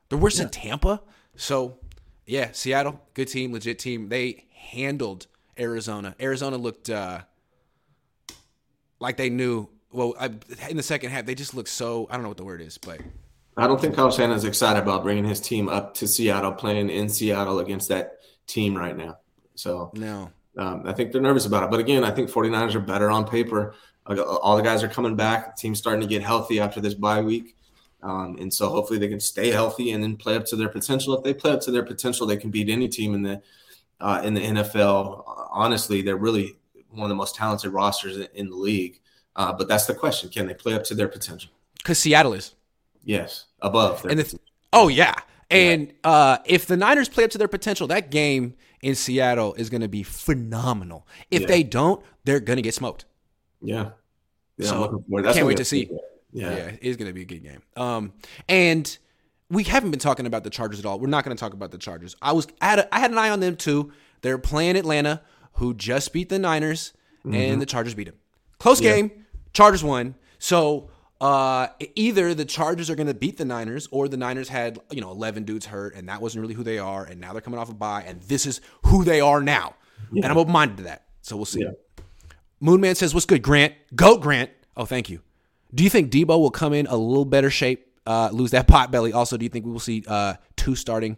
They're worse yeah. than Tampa. So yeah, Seattle, good team, legit team. They handled Arizona. Arizona looked uh, like they knew. Well, I, in the second half, they just looked so. I don't know what the word is, but I don't think Kyle Shanahan's excited about bringing his team up to Seattle, playing in Seattle against that team right now. So no, um, I think they're nervous about it. But again, I think 49ers are better on paper. All the guys are coming back. The team's starting to get healthy after this bye week. Um, and so hopefully they can stay healthy and then play up to their potential. If they play up to their potential, they can beat any team in the uh, in the NFL. Honestly, they're really one of the most talented rosters in the league. Uh, but that's the question: Can they play up to their potential? Because Seattle is. Yes, above. and the, oh yeah, and yeah. Uh, if the Niners play up to their potential, that game in Seattle is going to be phenomenal. If yeah. they don't, they're going to get smoked. Yeah. yeah so can't wait to see. Yeah. yeah, it's going to be a good game. Um, and we haven't been talking about the Chargers at all. We're not going to talk about the Chargers. I was I had, a, I had an eye on them too. They're playing Atlanta, who just beat the Niners, mm-hmm. and the Chargers beat them. Close game. Chargers won. So uh, either the Chargers are going to beat the Niners, or the Niners had you know eleven dudes hurt, and that wasn't really who they are, and now they're coming off a bye, and this is who they are now. Yeah. And I'm open minded to that. So we'll see. Yeah. Moonman says, "What's good, Grant? Goat Grant. Oh, thank you. Do you think Deebo will come in a little better shape uh, lose that pot belly. Also, do you think we will see uh, two starting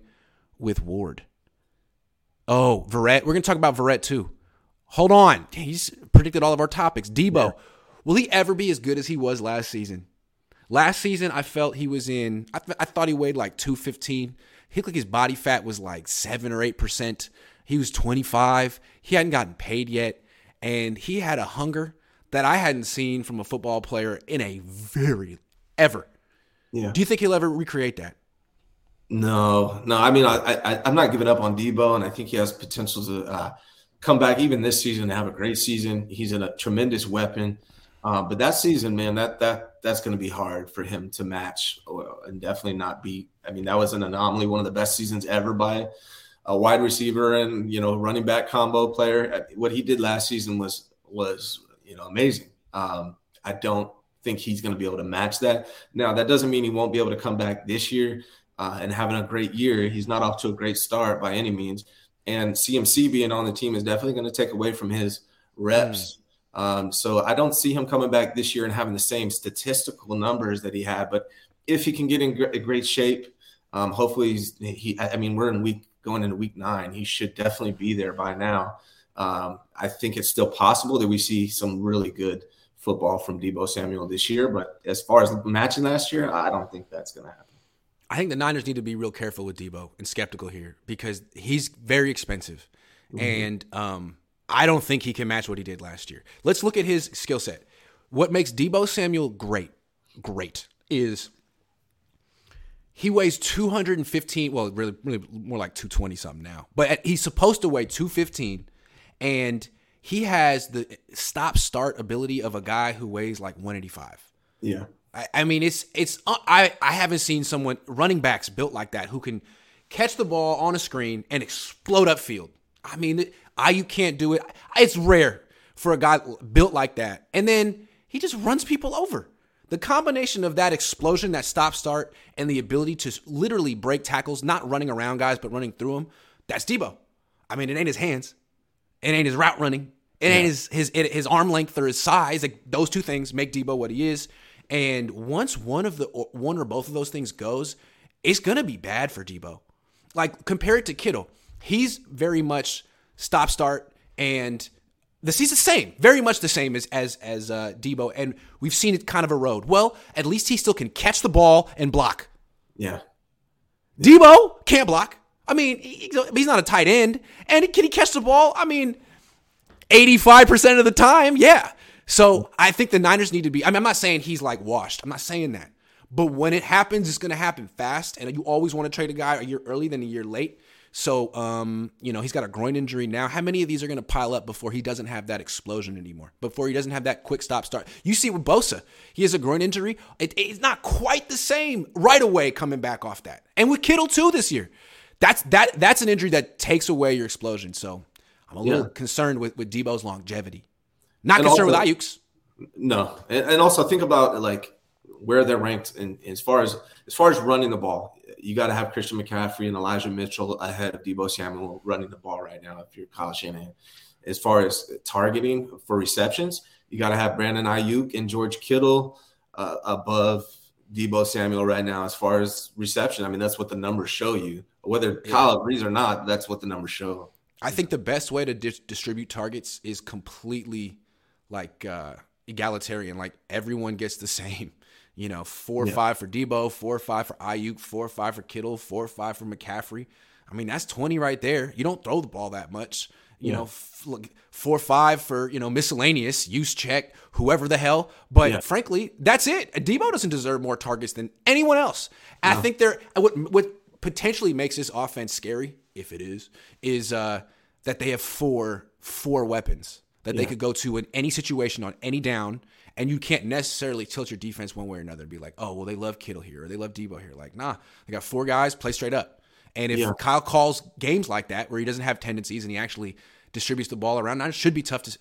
with Ward? Oh, Verrett. We're going to talk about Verrett too. Hold on. He's predicted all of our topics. Deebo." yeah. Will he ever be as good as he was last season? Last season, I felt he was in, I, th- I thought he weighed like 215. He looked like his body fat was like 7 or 8%. He was 25. He hadn't gotten paid yet. And he had a hunger that I hadn't seen from a football player in a very, ever. Yeah. Do you think he'll ever recreate that? No, no. I mean, I, I I'm not giving up on Deebo, and I think he has potential to uh, come back even this season and have a great season. He's in a tremendous weapon. Uh, but that season, man, that that that's going to be hard for him to match, and definitely not be. I mean, that was an anomaly, one of the best seasons ever by a wide receiver and you know running back combo player. What he did last season was was you know amazing. Um, I don't think he's going to be able to match that. Now, that doesn't mean he won't be able to come back this year uh, and having a great year. He's not off to a great start by any means. And CMC being on the team is definitely going to take away from his reps. Um, so I don't see him coming back this year and having the same statistical numbers that he had. But if he can get in great shape, um, hopefully he's, he. I mean, we're in week going into week nine. He should definitely be there by now. Um, I think it's still possible that we see some really good football from Deebo Samuel this year. But as far as matching last year, I don't think that's going to happen. I think the Niners need to be real careful with Deebo and skeptical here because he's very expensive. Mm-hmm. And um, I don't think he can match what he did last year. Let's look at his skill set. What makes Deebo Samuel great, great, is he weighs 215, well, really, really more like 220 something now, but he's supposed to weigh 215. And he has the stop start ability of a guy who weighs like 185. Yeah. I, I mean, it's it's uh, I I haven't seen someone running backs built like that who can catch the ball on a screen and explode upfield. I mean, I you can't do it. It's rare for a guy built like that. And then he just runs people over. The combination of that explosion, that stop start, and the ability to literally break tackles, not running around guys, but running through them, that's Deebo. I mean, it ain't his hands. It ain't his route running. It ain't his his his arm length or his size. Like those two things make Deebo what he is. And once one of the one or both of those things goes, it's gonna be bad for Deebo. Like compare it to Kittle. He's very much stop start and the season's the same, very much the same as as as uh, Deebo, and we've seen it kind of erode. Well, at least he still can catch the ball and block. Yeah, Deebo can't block. I mean, he's not a tight end, and can he catch the ball? I mean, eighty-five percent of the time, yeah. So I think the Niners need to be. I mean, I'm not saying he's like washed. I'm not saying that, but when it happens, it's going to happen fast, and you always want to trade a guy a year early than a year late. So, um, you know, he's got a groin injury now. How many of these are going to pile up before he doesn't have that explosion anymore? Before he doesn't have that quick stop start? You see with Bosa, he has a groin injury. It, it's not quite the same right away coming back off that. And with Kittle too this year, that's that that's an injury that takes away your explosion. So I'm a little concerned with with Deebo's longevity. Not and concerned also, with Aiyuk's. No, and, and also think about like where they're ranked in, as far as as far as running the ball you got to have Christian McCaffrey and Elijah Mitchell ahead of Deebo Samuel running the ball right now if you're Kyle Shanahan. As far as targeting for receptions, you got to have Brandon Aiyuk and George Kittle uh, above Deebo Samuel right now as far as reception. I mean, that's what the numbers show you. Whether yeah. Kyle agrees or not, that's what the numbers show. I think the best way to di- distribute targets is completely like uh, egalitarian. Like everyone gets the same. You know, four or yeah. five for Deebo, four or five for Aiyuk, four or five for Kittle, four or five for McCaffrey. I mean, that's 20 right there. You don't throw the ball that much. You yeah. know, f- four or five for, you know, miscellaneous, Juszczyk, whoever the hell. But yeah. frankly, that's it. Deebo doesn't deserve more targets than anyone else. No. I think they're, what, what potentially makes this offense scary, if it is, is uh, that they have four, four weapons that they could go to in any situation on any down and you can't necessarily tilt your defense one way or another and be like, oh, well, they love Kittle here or they love Deebo here. Like, nah, they got four guys, play straight up. And if yeah. Kyle calls games like that where he doesn't have tendencies and he actually distributes the ball around, it should be tough to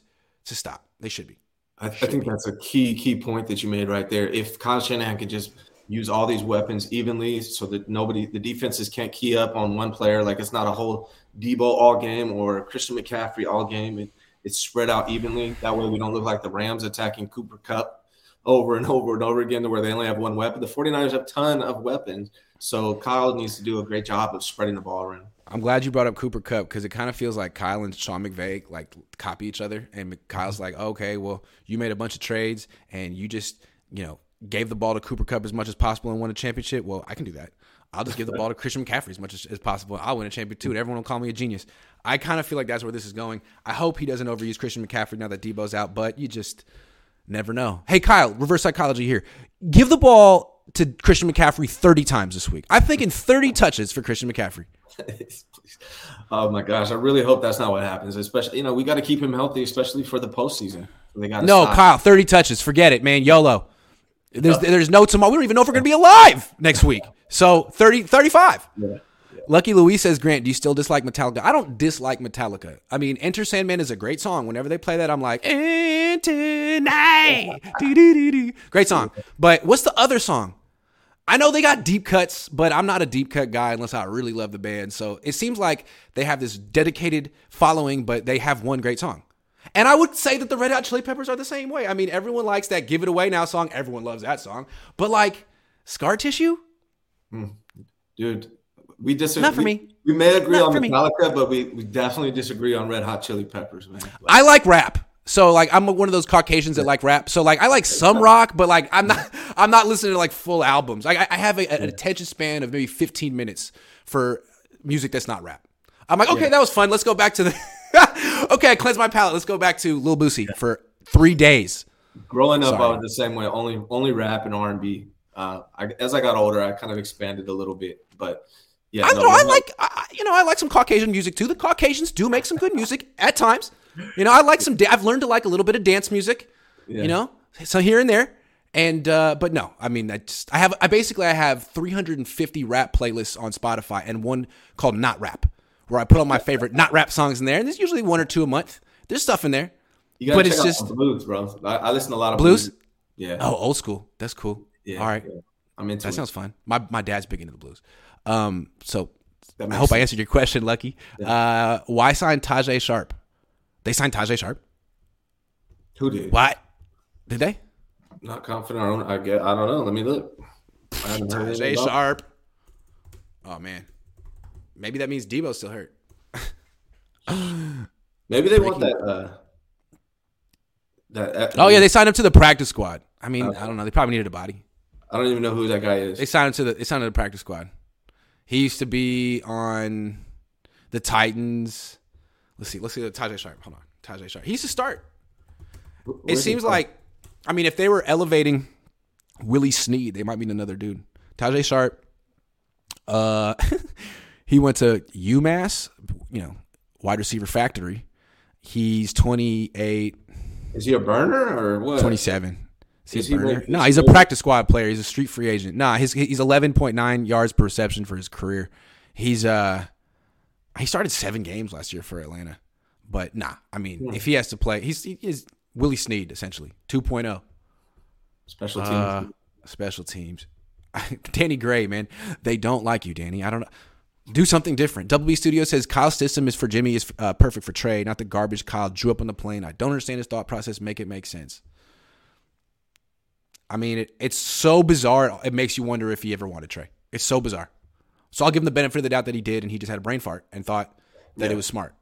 to stop. They should be. I, I think be. that's a key key point that you made right there. If Kyle Shanahan could just use all these weapons evenly so that nobody the defenses can't key up on one player, like it's not a whole Deebo all game or Christian McCaffrey all game. It, it's spread out evenly. That way we don't look like the Rams attacking Cooper Kupp over and over and over again to where they only have one weapon. The 49ers have a ton of weapons. So Kyle needs to do a great job of spreading the ball around. I'm glad you brought up Cooper Kupp because it kind of feels like Kyle and Sean McVay like copy each other. And Kyle's like, okay, well, you made a bunch of trades and you just, you know, gave the ball to Cooper Kupp as much as possible and won a championship. Well, I can do that. I'll just give the ball to Christian McCaffrey as much as, as possible. I'll win a championship too, and everyone will call me a genius. I kind of feel like that's where this is going. I hope he doesn't overuse Christian McCaffrey now that Deebo's out, but you just never know. Hey, Kyle, reverse psychology here. Give the ball to Christian McCaffrey 30 times this week. I'm thinking 30 touches for Christian McCaffrey. oh my gosh, I really hope that's not what happens. Especially, you know, we got to keep him healthy, especially for the postseason. They got no, stop. Kyle, 30 touches. Forget it, man. YOLO. There's there's no tomorrow. We don't even know if we're going to be alive next week. So 30, 35. Yeah. Lucky Louise says, Grant, do you still dislike Metallica? I don't dislike Metallica. I mean, Enter Sandman is a great song. Whenever they play that, I'm like, Enter Night. Great song. But what's the other song? I know they got deep cuts, but I'm not a deep cut guy unless I really love the band. So it seems like they have this dedicated following, but they have one great song. And I would say that the Red Hot Chili Peppers are the same way. I mean, everyone likes that Give It Away Now song. Everyone loves that song. But like, Scar Tissue? Mm. Dude, we disagree. Not for me. We, may agree Not on Metallica, me. but we, we definitely disagree on Red Hot Chili Peppers, man. Like, I like rap. So like I'm one of those Caucasians that like rap. So like I like some rock, but like I'm not I'm not listening to like full albums. Like I, have a, an attention span of maybe 15 minutes for music that's not rap. I'm like, okay, yeah. that was fun. Let's go back to the. okay, I cleansed my palate. Let's go back to Lil Boosie yeah. for three days. Growing up, Sorry. I was the same way. Only only rap and R and B. Uh, as I got older, I kind of expanded a little bit, but yeah, I, no, know, I like I, you know I like some Caucasian music too. The Caucasians do make some good music at times. You know, I like some. I've learned to like a little bit of dance music. Yeah. You know, so here and there. And uh, but no, I mean, I just I have I basically I have 350 rap playlists on Spotify and one called Not Rap, where I put all my favorite not rap songs in there, and there's usually one or two a month. There's stuff in there, but it's just blues, bro. I, I, listen to a lot of blues. blues. Yeah. Oh, old school. That's cool. Yeah. All right. yeah. I'm into That it. sounds fun. My my dad's big into the blues. Um, so I hope I answered your question, Lucky. Uh, why sign Tajae Sharpe? They signed Tajae Sharpe. Who did? What? Did they? Not confident. I don't. I get. I don't know. Let me look. I haven't heard anything Tajae Sharpe. Oh man, maybe that means Deebo's still hurt. Maybe they want that. Uh, that. uh, Oh yeah, they signed him to the practice squad. I mean, Okay. I don't know. They probably needed a body. I don't even know who that guy is. They signed him to the. They signed him to the practice squad. He used to be on the Titans. Let's see. Let's see. The Tajae Sharpe. Hold on. Tajae Sharpe. He used to start. It seems like, I mean, if they were elevating Willie Snead, they might mean another dude. Tajae Sharpe. Uh, he went to UMass. You know, wide receiver factory. He's 28, Is he a burner or what? 27. Is he burner? like- no, he's a practice squad player. He's a street free agent. Nah, his he's 11.9 yards per reception for his career. He's uh he started 7 games last year for Atlanta. But nah, I mean, if he has to play, he's he is Willie Snead essentially, 2.0. Special teams. Uh, special teams. Danny Gray, man, they don't like you, Danny. I don't know. Do something different. Double B Studio says Kyle's system is for Jimmy is uh, perfect for Trey, not the garbage Kyle drew up on the plane. I don't understand his thought process. Make it make sense. I mean, it, it's so bizarre. It makes you wonder if he ever wanted Trey. It's so bizarre. So I'll give him the benefit of the doubt that he did, and he just had a brain fart and thought that Yeah. it was smart.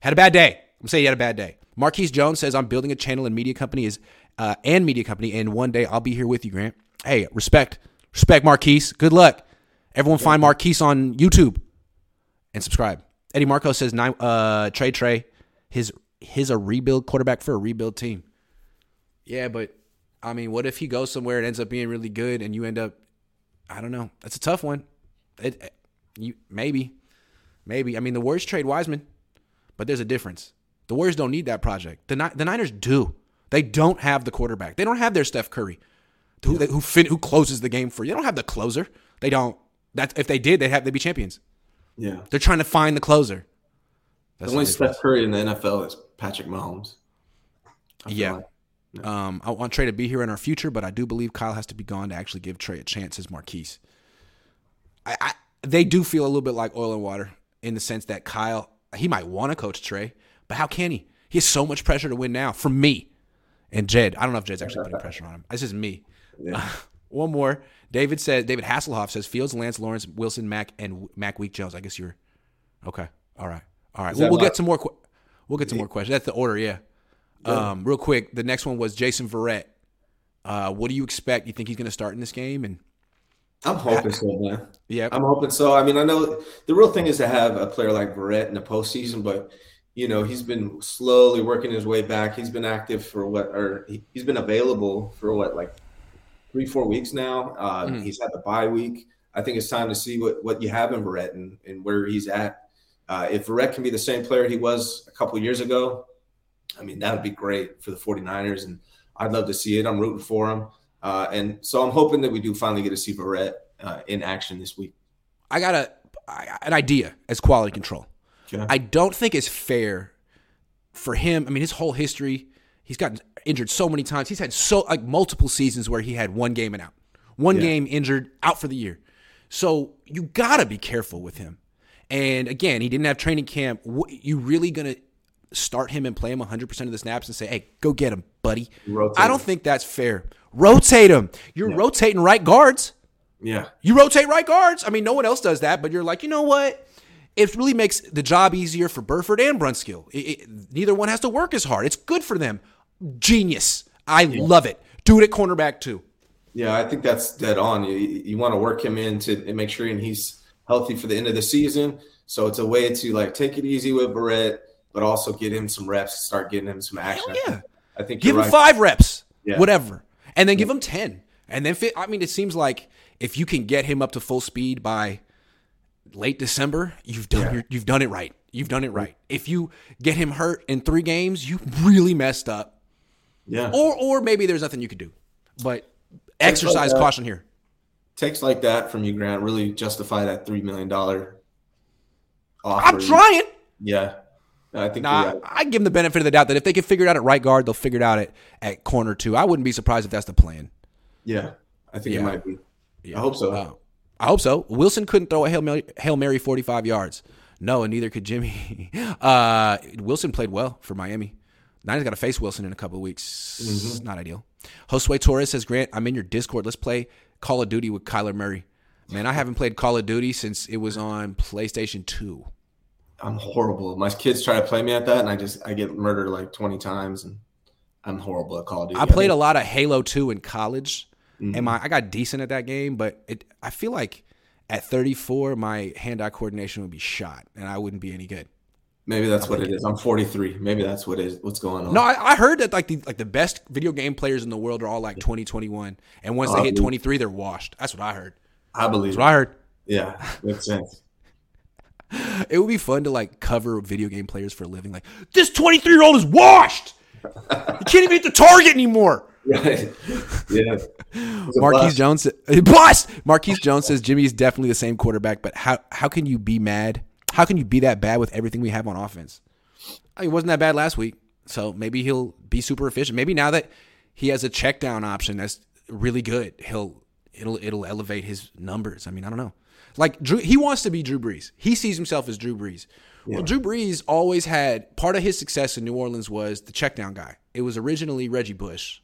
Had a bad day. I'm saying he had a bad day. Marquise Jones says I'm building a channel and media company is uh, and media company, and one day I'll be here with you, Grant. Hey, respect, respect, Marquise. Good luck. Everyone find Marquise on YouTube and subscribe. Eddie Marco says uh, Trey Trey, his his a rebuild quarterback for a rebuild team. Yeah, but I mean, what if he goes somewhere and ends up being really good, and you end up, I don't know. That's a tough one. It, it- you maybe, maybe. I mean, the Warriors trade Wiseman, but there's a difference. The Warriors don't need that project. The the Niners do. They don't have the quarterback. They don't have their Steph Curry, who who fin- who closes the game for you. They don't have the closer. They don't. That if they did, they'd have they'd be champions. yeah. They're trying to find the closer. That's The only. Steph Curry in the NFL is Patrick Mahomes. Yeah. like. Um, I want Trey to be here in our future, but I do believe Kyle has to be gone to actually give Trey a chance as Marquise. I, I they do feel a little bit like oil and water in the sense that Kyle he might want to coach Trey, but how can he? He has so much pressure to win now from me and Jed. I don't know if Jed's actually putting pressure on him. This is me. One more. David says David Hasselhoff says Fields, Lance Lawrence, Wilson, Mack, and Mac Week Jones. I guess you're okay. All right. All right. Well, get some more. que- We'll get some more questions. That's the order. Yeah. Um, real quick, the next one was Jason Verrett. Uh, what do you expect? You think he's going to start in this game? And I'm hoping so, man. yeah, I'm hoping so. I mean, I know the real thing is to have a player like Verrett in the postseason, but you know, he's been slowly working his way back. He's been active for what, or he- he's been available for what, like three, four weeks now. Uh, Mhm. He's had the bye week. I think it's time to see what what you have in Verrett and, and where he's at. Uh, if Verrett can be the same player he was a couple years ago, I mean, that would be great for the 49ers. And I'd love to see it. I'm rooting for him. Uh, and so I'm hoping that we do finally get to see Verrett uh, in action this week. I got a an idea as quality control. Okay. I don't think it's fair for him. I mean, his whole history, he's gotten injured so many times. He's had so like multiple seasons where he had one game and out, one Yeah. game injured, out for the year. So you gotta be careful with him. And again, he didn't have training camp. You really gonna start him and play him 100% of the snaps and say, "Hey, go get him, buddy." Rotate I don't him. think that's fair. Rotate him. You're rotating right guards. Yeah. You rotate right guards. I mean, no one else does that, but you're like, you know what? It really makes the job easier for Burford and Brunskill. It, it, neither one has to work as hard. It's good for them. Genius. I love it. Do it at cornerback too. Yeah, I think that's dead on. You, you want to work him in to and make sure and he's healthy for the end of the season. So it's a way to like take it easy with Verrett, but also get him some reps, start getting him some action. Hell yeah. I think Give him right. five reps, Yeah. whatever, and then give him ten, and then fit. I mean, it seems like if you can get him up to full speed by late December, you've done Yeah. your, you've done it right. You've done it right. If you get him hurt in three games, you really messed up. Yeah. Or or maybe there's nothing you could do. But exercise that. caution here. Takes like that from you, Grant, really justify that three million dollar offer. I'm trying. Yeah. I think nah, I give them the benefit of the doubt that if they can figure it out at right guard, they'll figure it out at, at corner too. I wouldn't be surprised if that's the plan. Yeah, I think yeah. it might be. Yeah. I hope so. Uh, I hope so. Wilson couldn't throw a Hail Mary, Hail Mary 45 yards. No, and neither could Jimmy. Uh, Wilson played well for Miami. Niners got to face Wilson in a couple of weeks. Mm-hmm. Not ideal. Josue Torres says, Grant, I'm in your Discord. Let's play Call of Duty with Kyler Murray. Man, I haven't played Call of Duty since it was on PlayStation 2. I'm horrible. My kids try to play me at that, and I just I get murdered like 20 times, and I'm horrible at Call of Duty. I played a lot of Halo 2 in college, mm-hmm. and my I got decent at that game, but it I feel like at 34 my hand-eye coordination would be shot, and I wouldn't be any good. Maybe that's what it is. I'm 43. Maybe that's what is what's going on. No, I, I, heard that like the like the best video game players in the world are all like 20, 21, and once they hit 23, they're washed. That's what I heard. I believe. That's what I heard. Yeah, makes sense. it would be fun to like cover video game players for a living. Like this 23 year old is washed. he can't even hit the target anymore. Right. Yeah. Marquise Jones, bust. Marquise Jones says Jimmy is definitely the same quarterback, but how how can you be mad how can you be that bad with everything we have on offense? I mean, it wasn't that bad last week, so maybe he'll be super efficient. Maybe now that he has a check down option that's really good, he'll it'll it'll elevate his numbers. I mean, I don't know. Like Drew, he wants to be Drew Brees. He sees himself as Drew Brees. Yeah. Well, Drew Brees always had part of his success in New Orleans was the check down guy. It was originally Reggie Bush,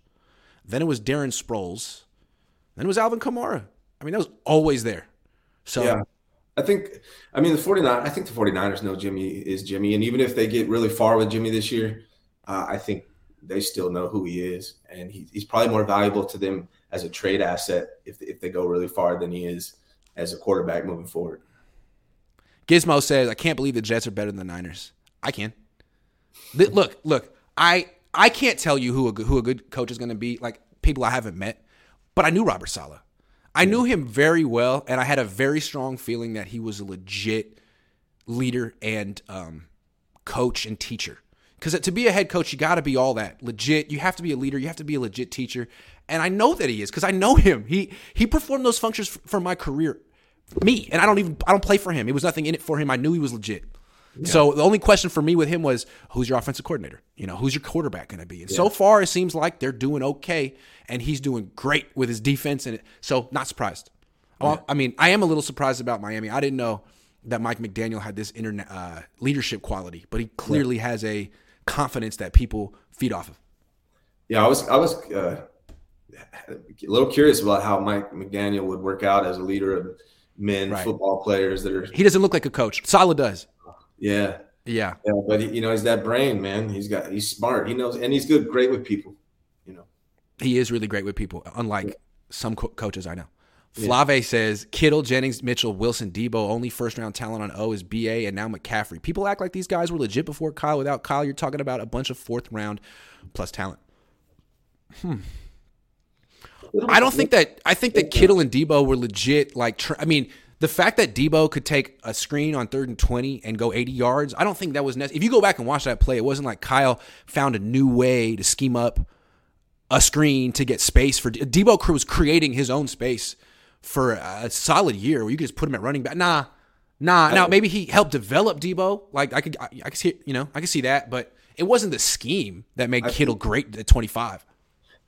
then it was Darren Sproles, then it was Alvin Kamara. I mean, that was always there. So yeah. I think, I mean, the 49, I think the 49ers know Jimmy is Jimmy. And even if they get really far with Jimmy this year, uh, I think they still know who he is. And he, he's probably more valuable to them as a trade asset if, if they go really far than he is as a quarterback moving forward. Gizmo says, I can't believe the Jets are better than the Niners. I can. Look, look, I I can't tell you who a, who a good coach is going to be, like people I haven't met, but I knew Robert Saleh. I knew him very well, and I had a very strong feeling that he was a legit leader and um, coach and teacher. Because to be a head coach, you got to be all that legit. You have to be a leader. You have to be a legit teacher. And I know that he is because I know him. He he performed those functions for my career, me, and I don't even I don't play for him. It was nothing in it for him. I knew he was legit. Yeah. So the only question for me with him was, who's your offensive coordinator? You know, who's your quarterback going to be? And yeah. so far, it seems like they're doing okay, and he's doing great with his defense. And so, not surprised. Yeah. I mean, I am a little surprised about Miami. I didn't know that Mike McDaniel had this internet uh, leadership quality, but he clearly has a confidence that people feed off of. Yeah, I was I was uh, a little curious about how Mike McDaniel would work out as a leader of men right. football players that are. He doesn't look like a coach. Saleh does. Yeah. Yeah. Yeah. But he, you know, he's that brain, man. He's got he's smart. He knows and he's good, great with people. You know. He is really great with people, unlike yeah. some co- coaches I know. Flave yeah. says Kittle, Jennings, Mitchell, Wilson, Deebo, only first round talent on O is BA and now McCaffrey. People act like these guys were legit before Kyle. Without Kyle, you're talking about a bunch of fourth round plus talent. Hmm. I don't think that I think that Kittle and Deebo were legit. Like, I mean, the fact that Deebo could take a screen on third and 20 and go 80 yards, I don't think that was necessary. If you go back and watch that play, it wasn't like Kyle found a new way to scheme up a screen to get space for Deebo Crew was creating his own space for a solid year where you could just put him at running back. Nah, nah. Now uh, maybe he helped develop Deebo. Like I could, I, I could see, you know, I could see that, but it wasn't the scheme that made I Kittle think, great at 25.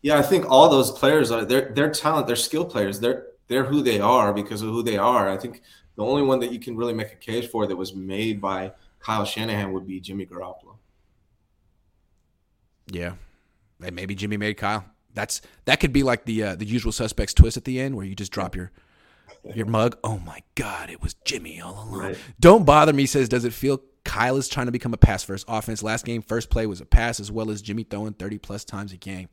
Yeah, I think all those players are they're they're talent, they're skill players. They're they're who they are because of who they are. I think the only one that you can really make a case for that was made by Kyle Shanahan would be Jimmy Garoppolo. Yeah, and maybe Jimmy made Kyle. That's that could be like the uh, the usual suspects twist at the end where you just drop your your mug. Oh my God, it was Jimmy all along. Right. Don't bother me. Says, does it feel Kyle is trying to become a pass first offense? Last game, first play was a pass as well as Jimmy throwing thirty plus times a game.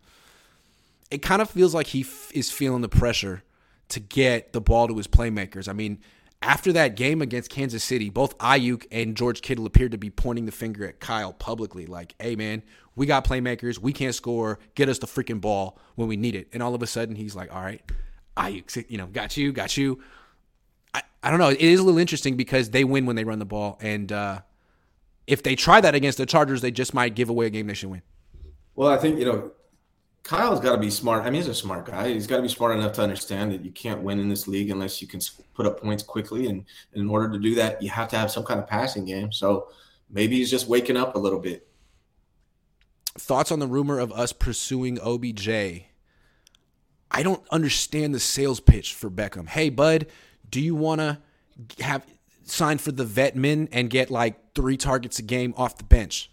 It kind of feels like he f- is feeling the pressure to get the ball to his playmakers. I mean, after that game against Kansas City, both Aiyuk and George Kittle appeared to be pointing the finger at Kyle publicly, like, hey, man, we got playmakers. We can't score. Get us the freaking ball when we need it. And all of a sudden, he's like, all right, Aiyuk, you know, got you, got you. I, I don't know. It is a little interesting because they win when they run the ball. And uh, if they try that against the Chargers, they just might give away a game they should win. Well, I think, you know, Kyle's got to be smart. I mean, he's a smart guy. He's got to be smart enough to understand that you can't win in this league unless you can put up points quickly. And, in order to do that, you have to have some kind of passing game. So maybe he's just waking up a little bit. Thoughts on the rumor of us pursuing OBJ? I don't understand the sales pitch for Beckham. Hey, bud, do you want to have sign for the vet min and get like three targets a game off the bench?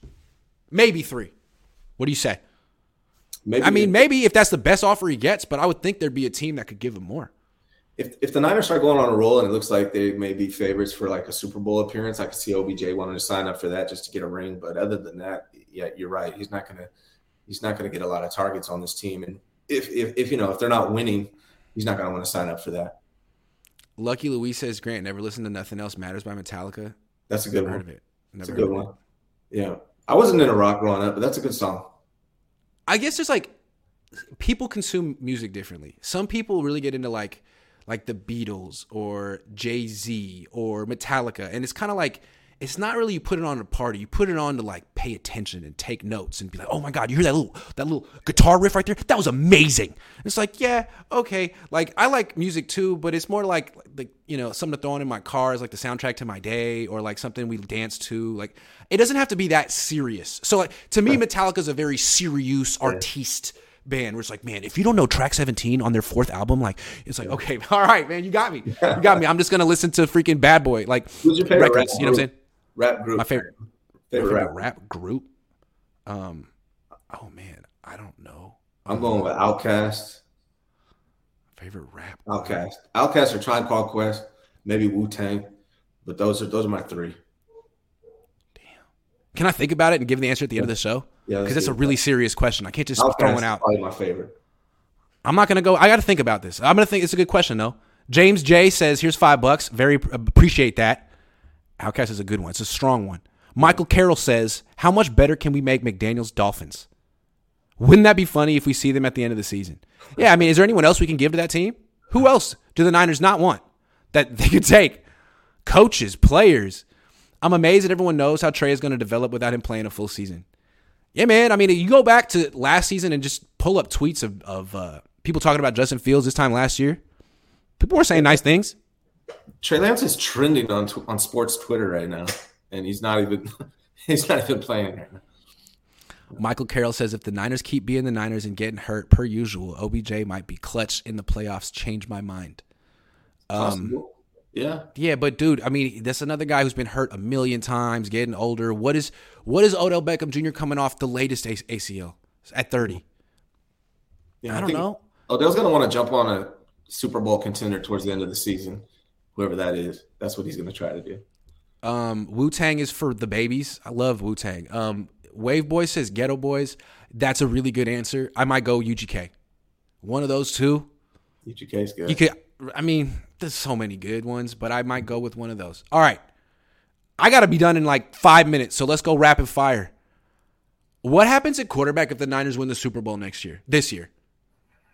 Maybe three. What do you say? Maybe I mean, maybe if that's the best offer he gets, but I would think there'd be a team that could give him more. If, if the Niners start going on a roll and it looks like they may be favorites for like a Super Bowl appearance, I could see OBJ wanting to sign up for that just to get a ring. But other than that, yeah, you're right. He's not gonna he's not gonna get a lot of targets on this team. And if if, if you know if they're not winning, he's not gonna want to sign up for that. Lucky Louise says Grant never listened to Nothing Else Matters by Metallica. That's a good one. Heard of it. Never that's a good one. It. Yeah, I wasn't in a rock growing up, but that's a good song. I guess there's like people consume music differently. Some people really get into like like the Beatles or Jay Z or Metallica, and it's kind of like it's not really you put it on a party. You put it on to like pay attention and take notes and be like, oh my god, you hear that little that little guitar riff right there? That was amazing. It's like yeah, okay. Like I like music too, but it's more like like you know something to throw on in my car is like the soundtrack to my day or like something we dance to. Like it doesn't have to be that serious. So like to me, Metallica is a very serious artiste band where it's like, man, if you don't know track 17 on their fourth album, like it's like, okay, all right, man, you got me. You got me. I'm just gonna listen to freaking bad boy. Like Who's your favorite records, you know what I'm saying? Rap group. My favorite favorite, my favorite rap. rap. group. Um oh man, I don't know. I'm going with Outkast. Favorite rap. Outkast. Outkast or Tribe Called Quest, maybe Wu Tang. But those are those are my three. Can I think about it and give the answer at the end of the show? Yeah, because that's a really serious question. I can't just throw it out. Probably my favorite. I'm not gonna go. I got to think about this. I'm gonna think. It's a good question though. James J says, "Here's five bucks. Very appreciate that." Outkast is a good one. It's a strong one. Michael Carroll says, "How much better can we make McDaniel's Dolphins? Wouldn't that be funny if we see them at the end of the season?" Yeah, I mean, is there anyone else we can give to that team? Who else do the Niners not want that they could take? Coaches, players. I'm amazed that everyone knows how Trey is going to develop without him playing a full season. Yeah, man. I mean, you go back to last season and just pull up tweets of, of uh, people talking about Justin Fields this time last year. People were saying nice things. Trey Lance is trending on on sports Twitter right now, and he's not even he's not even playing right now. Michael Carroll says if the Niners keep being the Niners and getting hurt per usual, OBJ might be clutch in the playoffs. Change my mind. Um, yeah. Yeah, but dude, I mean, that's another guy who's been hurt a million times, getting older. What is what is Odell Beckham Jr. coming off the latest ACL at 30? Yeah, I, I don't know. Odell's going to want to jump on a Super Bowl contender towards the end of the season, whoever that is. That's what he's going to try to do. Um, Wu Tang is for the babies. I love Wu Tang. Um, Wave Boy says Geto Boys. That's a really good answer. I might go UGK. One of those two. UGK is good. You could. I mean, there's so many good ones, but I might go with one of those. All right. I got to be done in like five minutes, so let's go rapid fire. What happens at quarterback if the Niners win the Super Bowl next year, this year?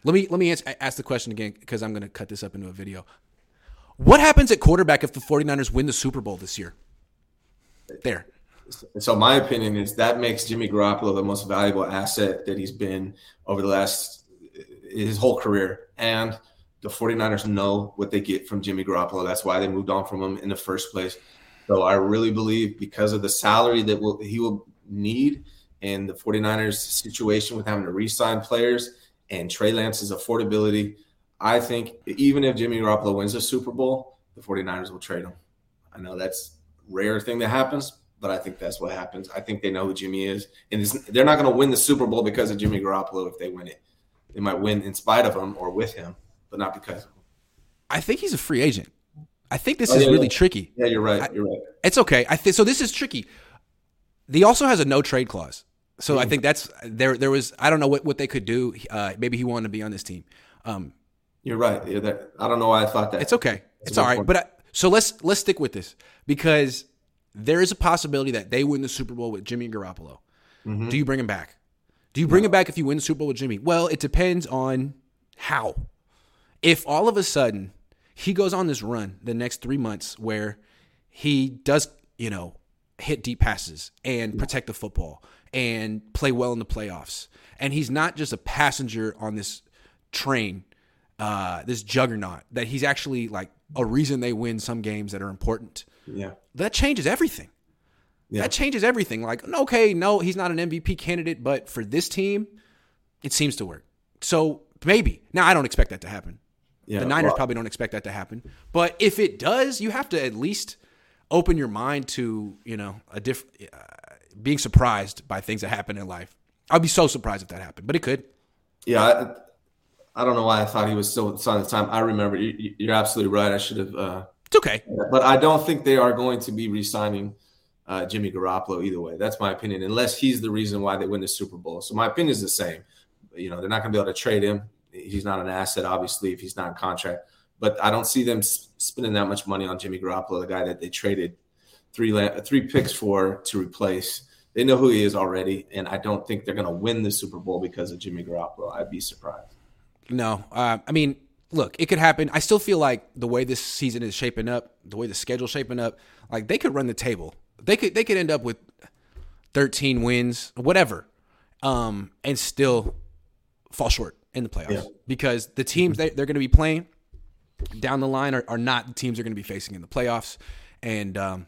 Let me let me ask, ask the question again because I'm going to cut this up into a video. What happens at quarterback if the 49ers win the Super Bowl this year? There. So my opinion is that makes Jimmy Garoppolo the most valuable asset that he's been over the last his whole career. And the 49ers know what they get from Jimmy Garoppolo. That's why they moved on from him in the first place. So I really believe because of the salary that will, he will need and the 49ers situation with having to re-sign players and Trey Lance's affordability, I think even if Jimmy Garoppolo wins the Super Bowl, the 49ers will trade him. I know that's rare thing that happens, but I think that's what happens. I think they know who Jimmy is, and they're not going to win the Super Bowl because of Jimmy Garoppolo if they win it. They might win in spite of him or with him but not because. I think he's a free agent. I think this oh, is yeah, really yeah. tricky. Yeah, you're right. You're right. It's okay. I think so. This is tricky. He also has a no trade clause, so mm. I think that's there. There was I don't know what, what they could do. Uh, maybe he wanted to be on this team. Um, you're right. Yeah, that, I don't know why I thought that. It's okay. That's it's all right. Point. But I, so let's let's stick with this because there is a possibility that they win the Super Bowl with Jimmy Garoppolo. Mm-hmm. Do you bring him back? Do you bring no. him back if you win the Super Bowl with Jimmy? Well, it depends on how if all of a sudden he goes on this run the next three months where he does, you know, hit deep passes and protect the football and play well in the playoffs, and he's not just a passenger on this train, uh, this juggernaut, that he's actually like a reason they win some games that are important. Yeah. That changes everything. yeah. that changes everything. Like, okay, no, he's not an MVP candidate, but for this team, it seems to work. So maybe. Now, I don't expect that to happen. Yeah, the Niners well, probably don't expect that to happen. But if it does, you have to at least open your mind to, you know, a diff- uh, being surprised by things that happen in life. I'd be so surprised if that happened, but it could. Yeah, I, I don't know why I thought he was still signing the time. I remember you, are absolutely right. I should have. Uh, it's okay, but I don't think they are going to be re-signing uh, Jimmy Garoppolo either way. That's my opinion, unless he's the reason why they win the Super Bowl. So my opinion is the same. You know, they're not going to be able to trade him. He's not an asset, obviously, if he's not in contract. But I don't see them spending that much money on Jimmy Garoppolo, the guy that they traded three three picks for to replace. They know who he is already, and I don't think they're going to win the Super Bowl because of Jimmy Garoppolo. I'd be surprised. No, uh, I mean, look, it could happen. I still feel like the way this season is shaping up, the way the schedule's shaping up, like they could run the table. They could they could end up with 13 wins, whatever, um, and still fall short in the playoffs yeah. because the teams they, they're going to be playing down the line are, are not the teams they're going to be facing in the playoffs, and um,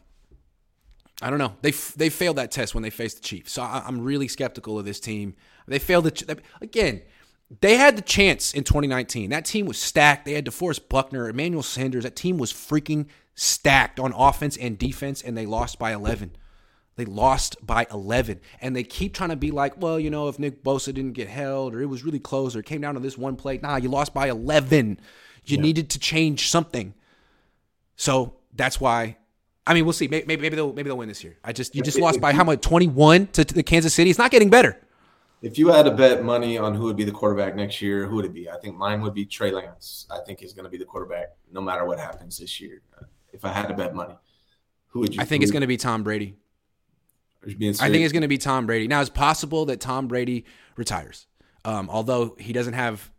I don't know. They they failed that test when they faced the Chiefs, so I, am really skeptical of this team. They failed the again. They had the chance in 2019. That team was stacked. They had DeForest Buckner, Emmanuel Sanders. That team was freaking stacked on offense and defense, and they lost by 11. They lost by 11. And they keep trying to be like, well, you know, if Nick Bosa didn't get held or it was really close or it came down to this one play, nah, you lost by 11. You yeah. needed to change something. So that's why I mean, we'll see. Maybe, maybe they'll maybe they'll win this year. I just you just if, lost if by you, how much? Twenty one to, to the Kansas City. It's not getting better. If you had to bet money on who would be the quarterback next year, who would it be? I think mine would be Trey Lance. I think he's going to be the quarterback no matter what happens this year. If I had to bet money, who would you? I think it's going to be Tom Brady. I think it's going to be Tom Brady. Now, it's possible that Tom Brady retires, um, although he doesn't have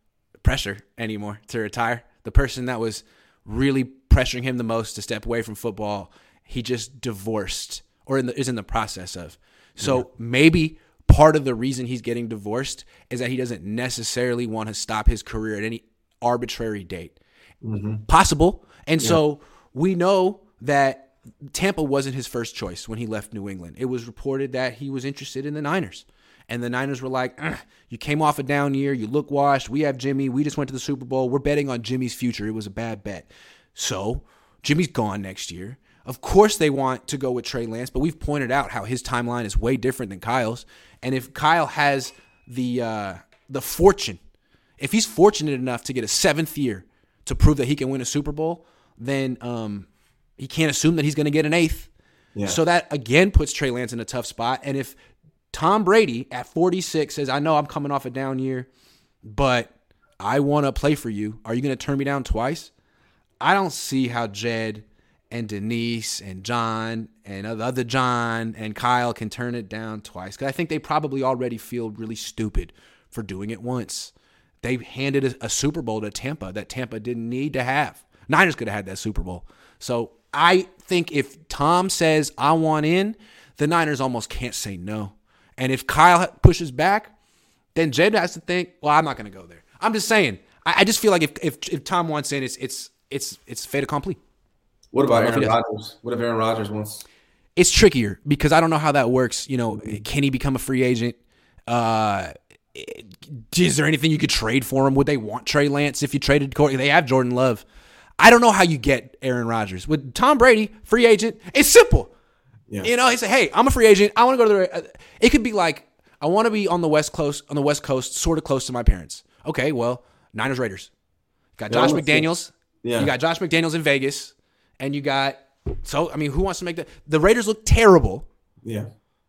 pressure anymore to retire. The person that was really pressuring him the most to step away from football he just divorced or in the, is in the process of. So maybe part of the reason he's getting divorced is that he doesn't necessarily want to stop his career at any arbitrary date. Mm-hmm. Possible. And yeah. so we know that Tampa wasn't his first choice when he left New England. It was reported that he was interested in the Niners. And the Niners were like, you came off a down year, you look washed. We have Jimmy. We just went to the Super Bowl. We're betting on Jimmy's future. It was a bad bet. So Jimmy's gone next year. Of course, they want to go with Trey Lance, but we've pointed out how his timeline is way different than Kyle's. And if Kyle has the uh, the fortune, if he's fortunate enough to get a seventh year to prove that he can win a Super Bowl, then um, he can't assume that he's going to get an eighth. Yeah. So that again puts Trey Lance in a tough spot. And if Tom Brady at 46 says, "I know I'm coming off a down year, but I want to play for you. Are you going to turn me down twice?" I don't see how Jed and Denise and John and other John and Kyle can turn it down twice. Because I think they probably already feel really stupid for doing it once. They handed a, a, Super Bowl to Tampa that Tampa didn't need to have. Niners could have had that Super Bowl. So I think if Tom says, I want in, the Niners almost can't say no. And if Kyle pushes back, then Jed has to think, well, I'm not going to go there. I'm just saying. I, I, just feel like if, if, if Tom wants in, it's it's it's it's fait accompli. What about Aaron Rodgers? What if Aaron Rodgers wants? It's trickier because I don't know how that works. You know, can he become a free agent? Uh, is there anything you could trade for him? Would they want Trey Lance if you traded Corey? They have Jordan Love. I don't know how you get Aaron Rodgers with Tom Brady, free agent. It's simple. Yeah. You know, he said, "Hey, I'm a free agent. I want to go to the." Uh, it could be like, "I want to be on the west coast, on the west coast, sort of close to my parents." Okay, well, Niners Raiders. Got Josh McDaniels. Yeah. You got Josh McDaniels in Vegas and you got so I mean, who wants to make that? the Raiders look terrible? Yeah.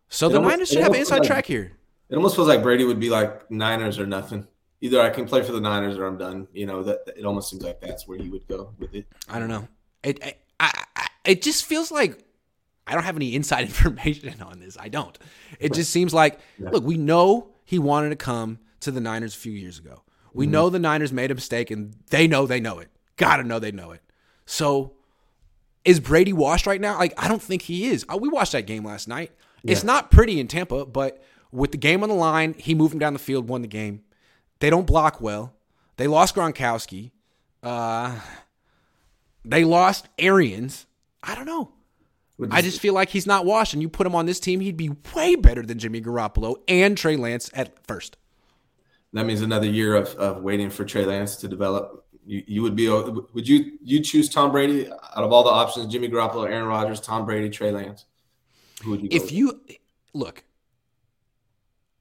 So it the almost, Niners should have an inside like, track here. It almost feels like Brady would be like Niners or nothing. Either I can play for the Niners or I'm done. You know that it almost seems like that's where he would go with it. I don't know. It I, I, it just feels like I don't have any inside information on this. I don't. It just seems like yeah. look, we know he wanted to come to the Niners a few years ago. We mm-hmm. know the Niners made a mistake and they know they know it. Gotta know they know it. So is Brady washed right now? Like, I don't think he is. Uh, we watched that game last night. Yeah. It's not pretty in Tampa, but with the game on the line, he moved him down the field, won the game. They don't block well. They lost Gronkowski. Uh, they lost Arians. I don't know. I just feel like he's not washed, and you put him on this team, he'd be way better than Jimmy Garoppolo and Trey Lance at first. That means another year of, of waiting for Trey Lance to develop. You, you would be would you you choose Tom Brady out of all the options? Jimmy Garoppolo, Aaron Rodgers, Tom Brady, Trey Lance. Who would you? If with? you look,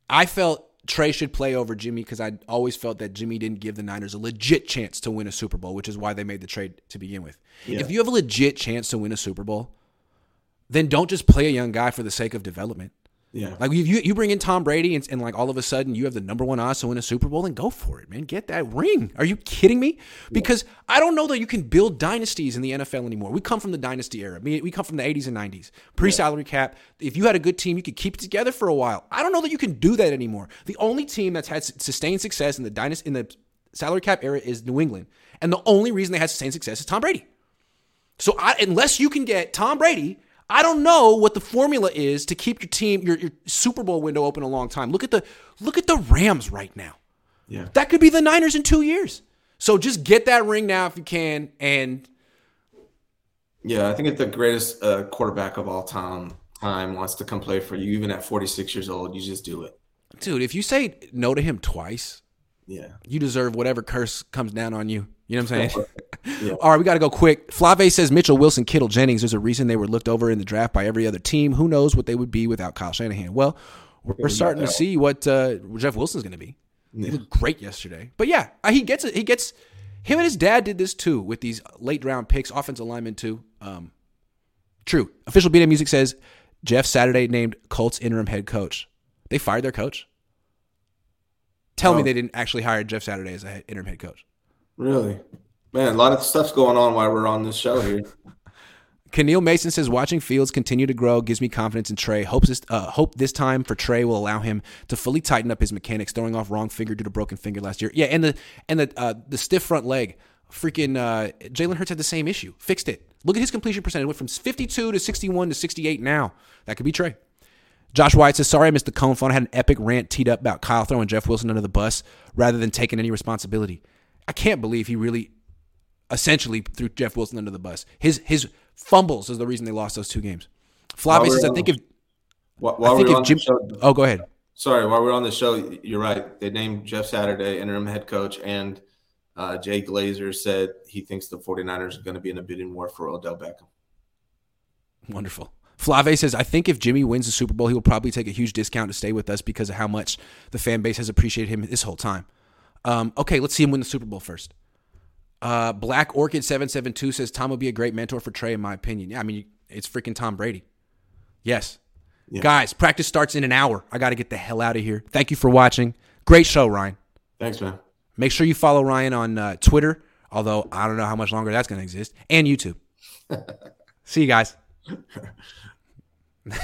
I felt Trey should play over Jimmy because I always felt that Jimmy didn't give the Niners a legit chance to win a Super Bowl, which is why they made the trade to begin with. Yeah. If you have a legit chance to win a Super Bowl, then don't just play a young guy for the sake of development. Yeah. Like you, you bring in Tom Brady and, and, like all of a sudden you have the number one odds to win a Super Bowl, then go for it, man. Get that ring. Are you kidding me? Because yeah. I don't know that you can build dynasties in the NFL anymore. We come from the dynasty era. We come from the 80s and 90s. Pre salary cap. If you had a good team, you could keep it together for a while. I don't know that you can do that anymore. The only team that's had sustained success in the dynasty in the salary cap era is New England. And the only reason they had sustained success is Tom Brady. So I, unless you can get Tom Brady I don't know what the formula is to keep your team, your, your Super Bowl window open a long time. Look at the look at the Rams right now. Yeah. That could be the Niners in two years. So just get that ring now if you can. And yeah, I think if the greatest uh, quarterback of all time time wants to come play for you, even at 46 years old, you just do it. Dude, if you say no to him twice, yeah, you deserve whatever curse comes down on you. You know what I'm saying? yeah. All right, we got to go quick. Flave says Mitchell, Wilson, Kittle, Jennings. There's a reason they were looked over in the draft by every other team. Who knows what they would be without Kyle Shanahan? Well, we're, we're starting to see what uh, Jeff Wilson's going to be. Yeah. He looked great yesterday. But yeah, he gets it. He gets him and his dad did this too with these late round picks, offensive linemen too. Um, true. Official BDM Music says Jeff Saturday named Colts interim head coach. They fired their coach. Tell oh. me they didn't actually hire Jeff Saturday as a interim head coach. Really? Man, a lot of stuff's going on while we're on this show here. Keneal Mason says watching Fields continue to grow gives me confidence in Trey. Hopes this, uh, hope this time for Trey will allow him to fully tighten up his mechanics, throwing off wrong finger due to broken finger last year. Yeah, and the and the uh, the stiff front leg. Freaking uh, Jalen Hurts had the same issue. Fixed it. Look at his completion percentage. It went from 52 to 61 to 68 now. That could be Trey. Josh White says, Sorry I missed the Cohn Zohn. I had an epic rant teed up about Kyle throwing Jeff Wilson under the bus rather than taking any responsibility. I can't believe he really essentially threw Jeff Wilson under the bus. His his fumbles is the reason they lost those two games. Flavio says, I think if while, while I think if Jim, show, oh, go ahead. Sorry, while we're on the show, you're right. They named Jeff Saturday interim head coach, and uh, Jay Glazer said he thinks the 49ers are going to be in a bidding war for Odell Beckham. Wonderful. Flave says, I think if Jimmy wins the Super Bowl, he will probably take a huge discount to stay with us because of how much the fan base has appreciated him this whole time. Um, okay, let's see him win the Super Bowl first. Uh, Black Orchid seven seven two says Tom will be a great mentor for Trey, in my opinion. Yeah, I mean it's freaking Tom Brady. Yes, yeah. guys, practice starts in an hour. I got to get the hell out of here. Thank you for watching. Great show, Ryan. Thanks, man. Make sure you follow Ryan on uh, Twitter, although I don't know how much longer that's going to exist, and YouTube. See you guys.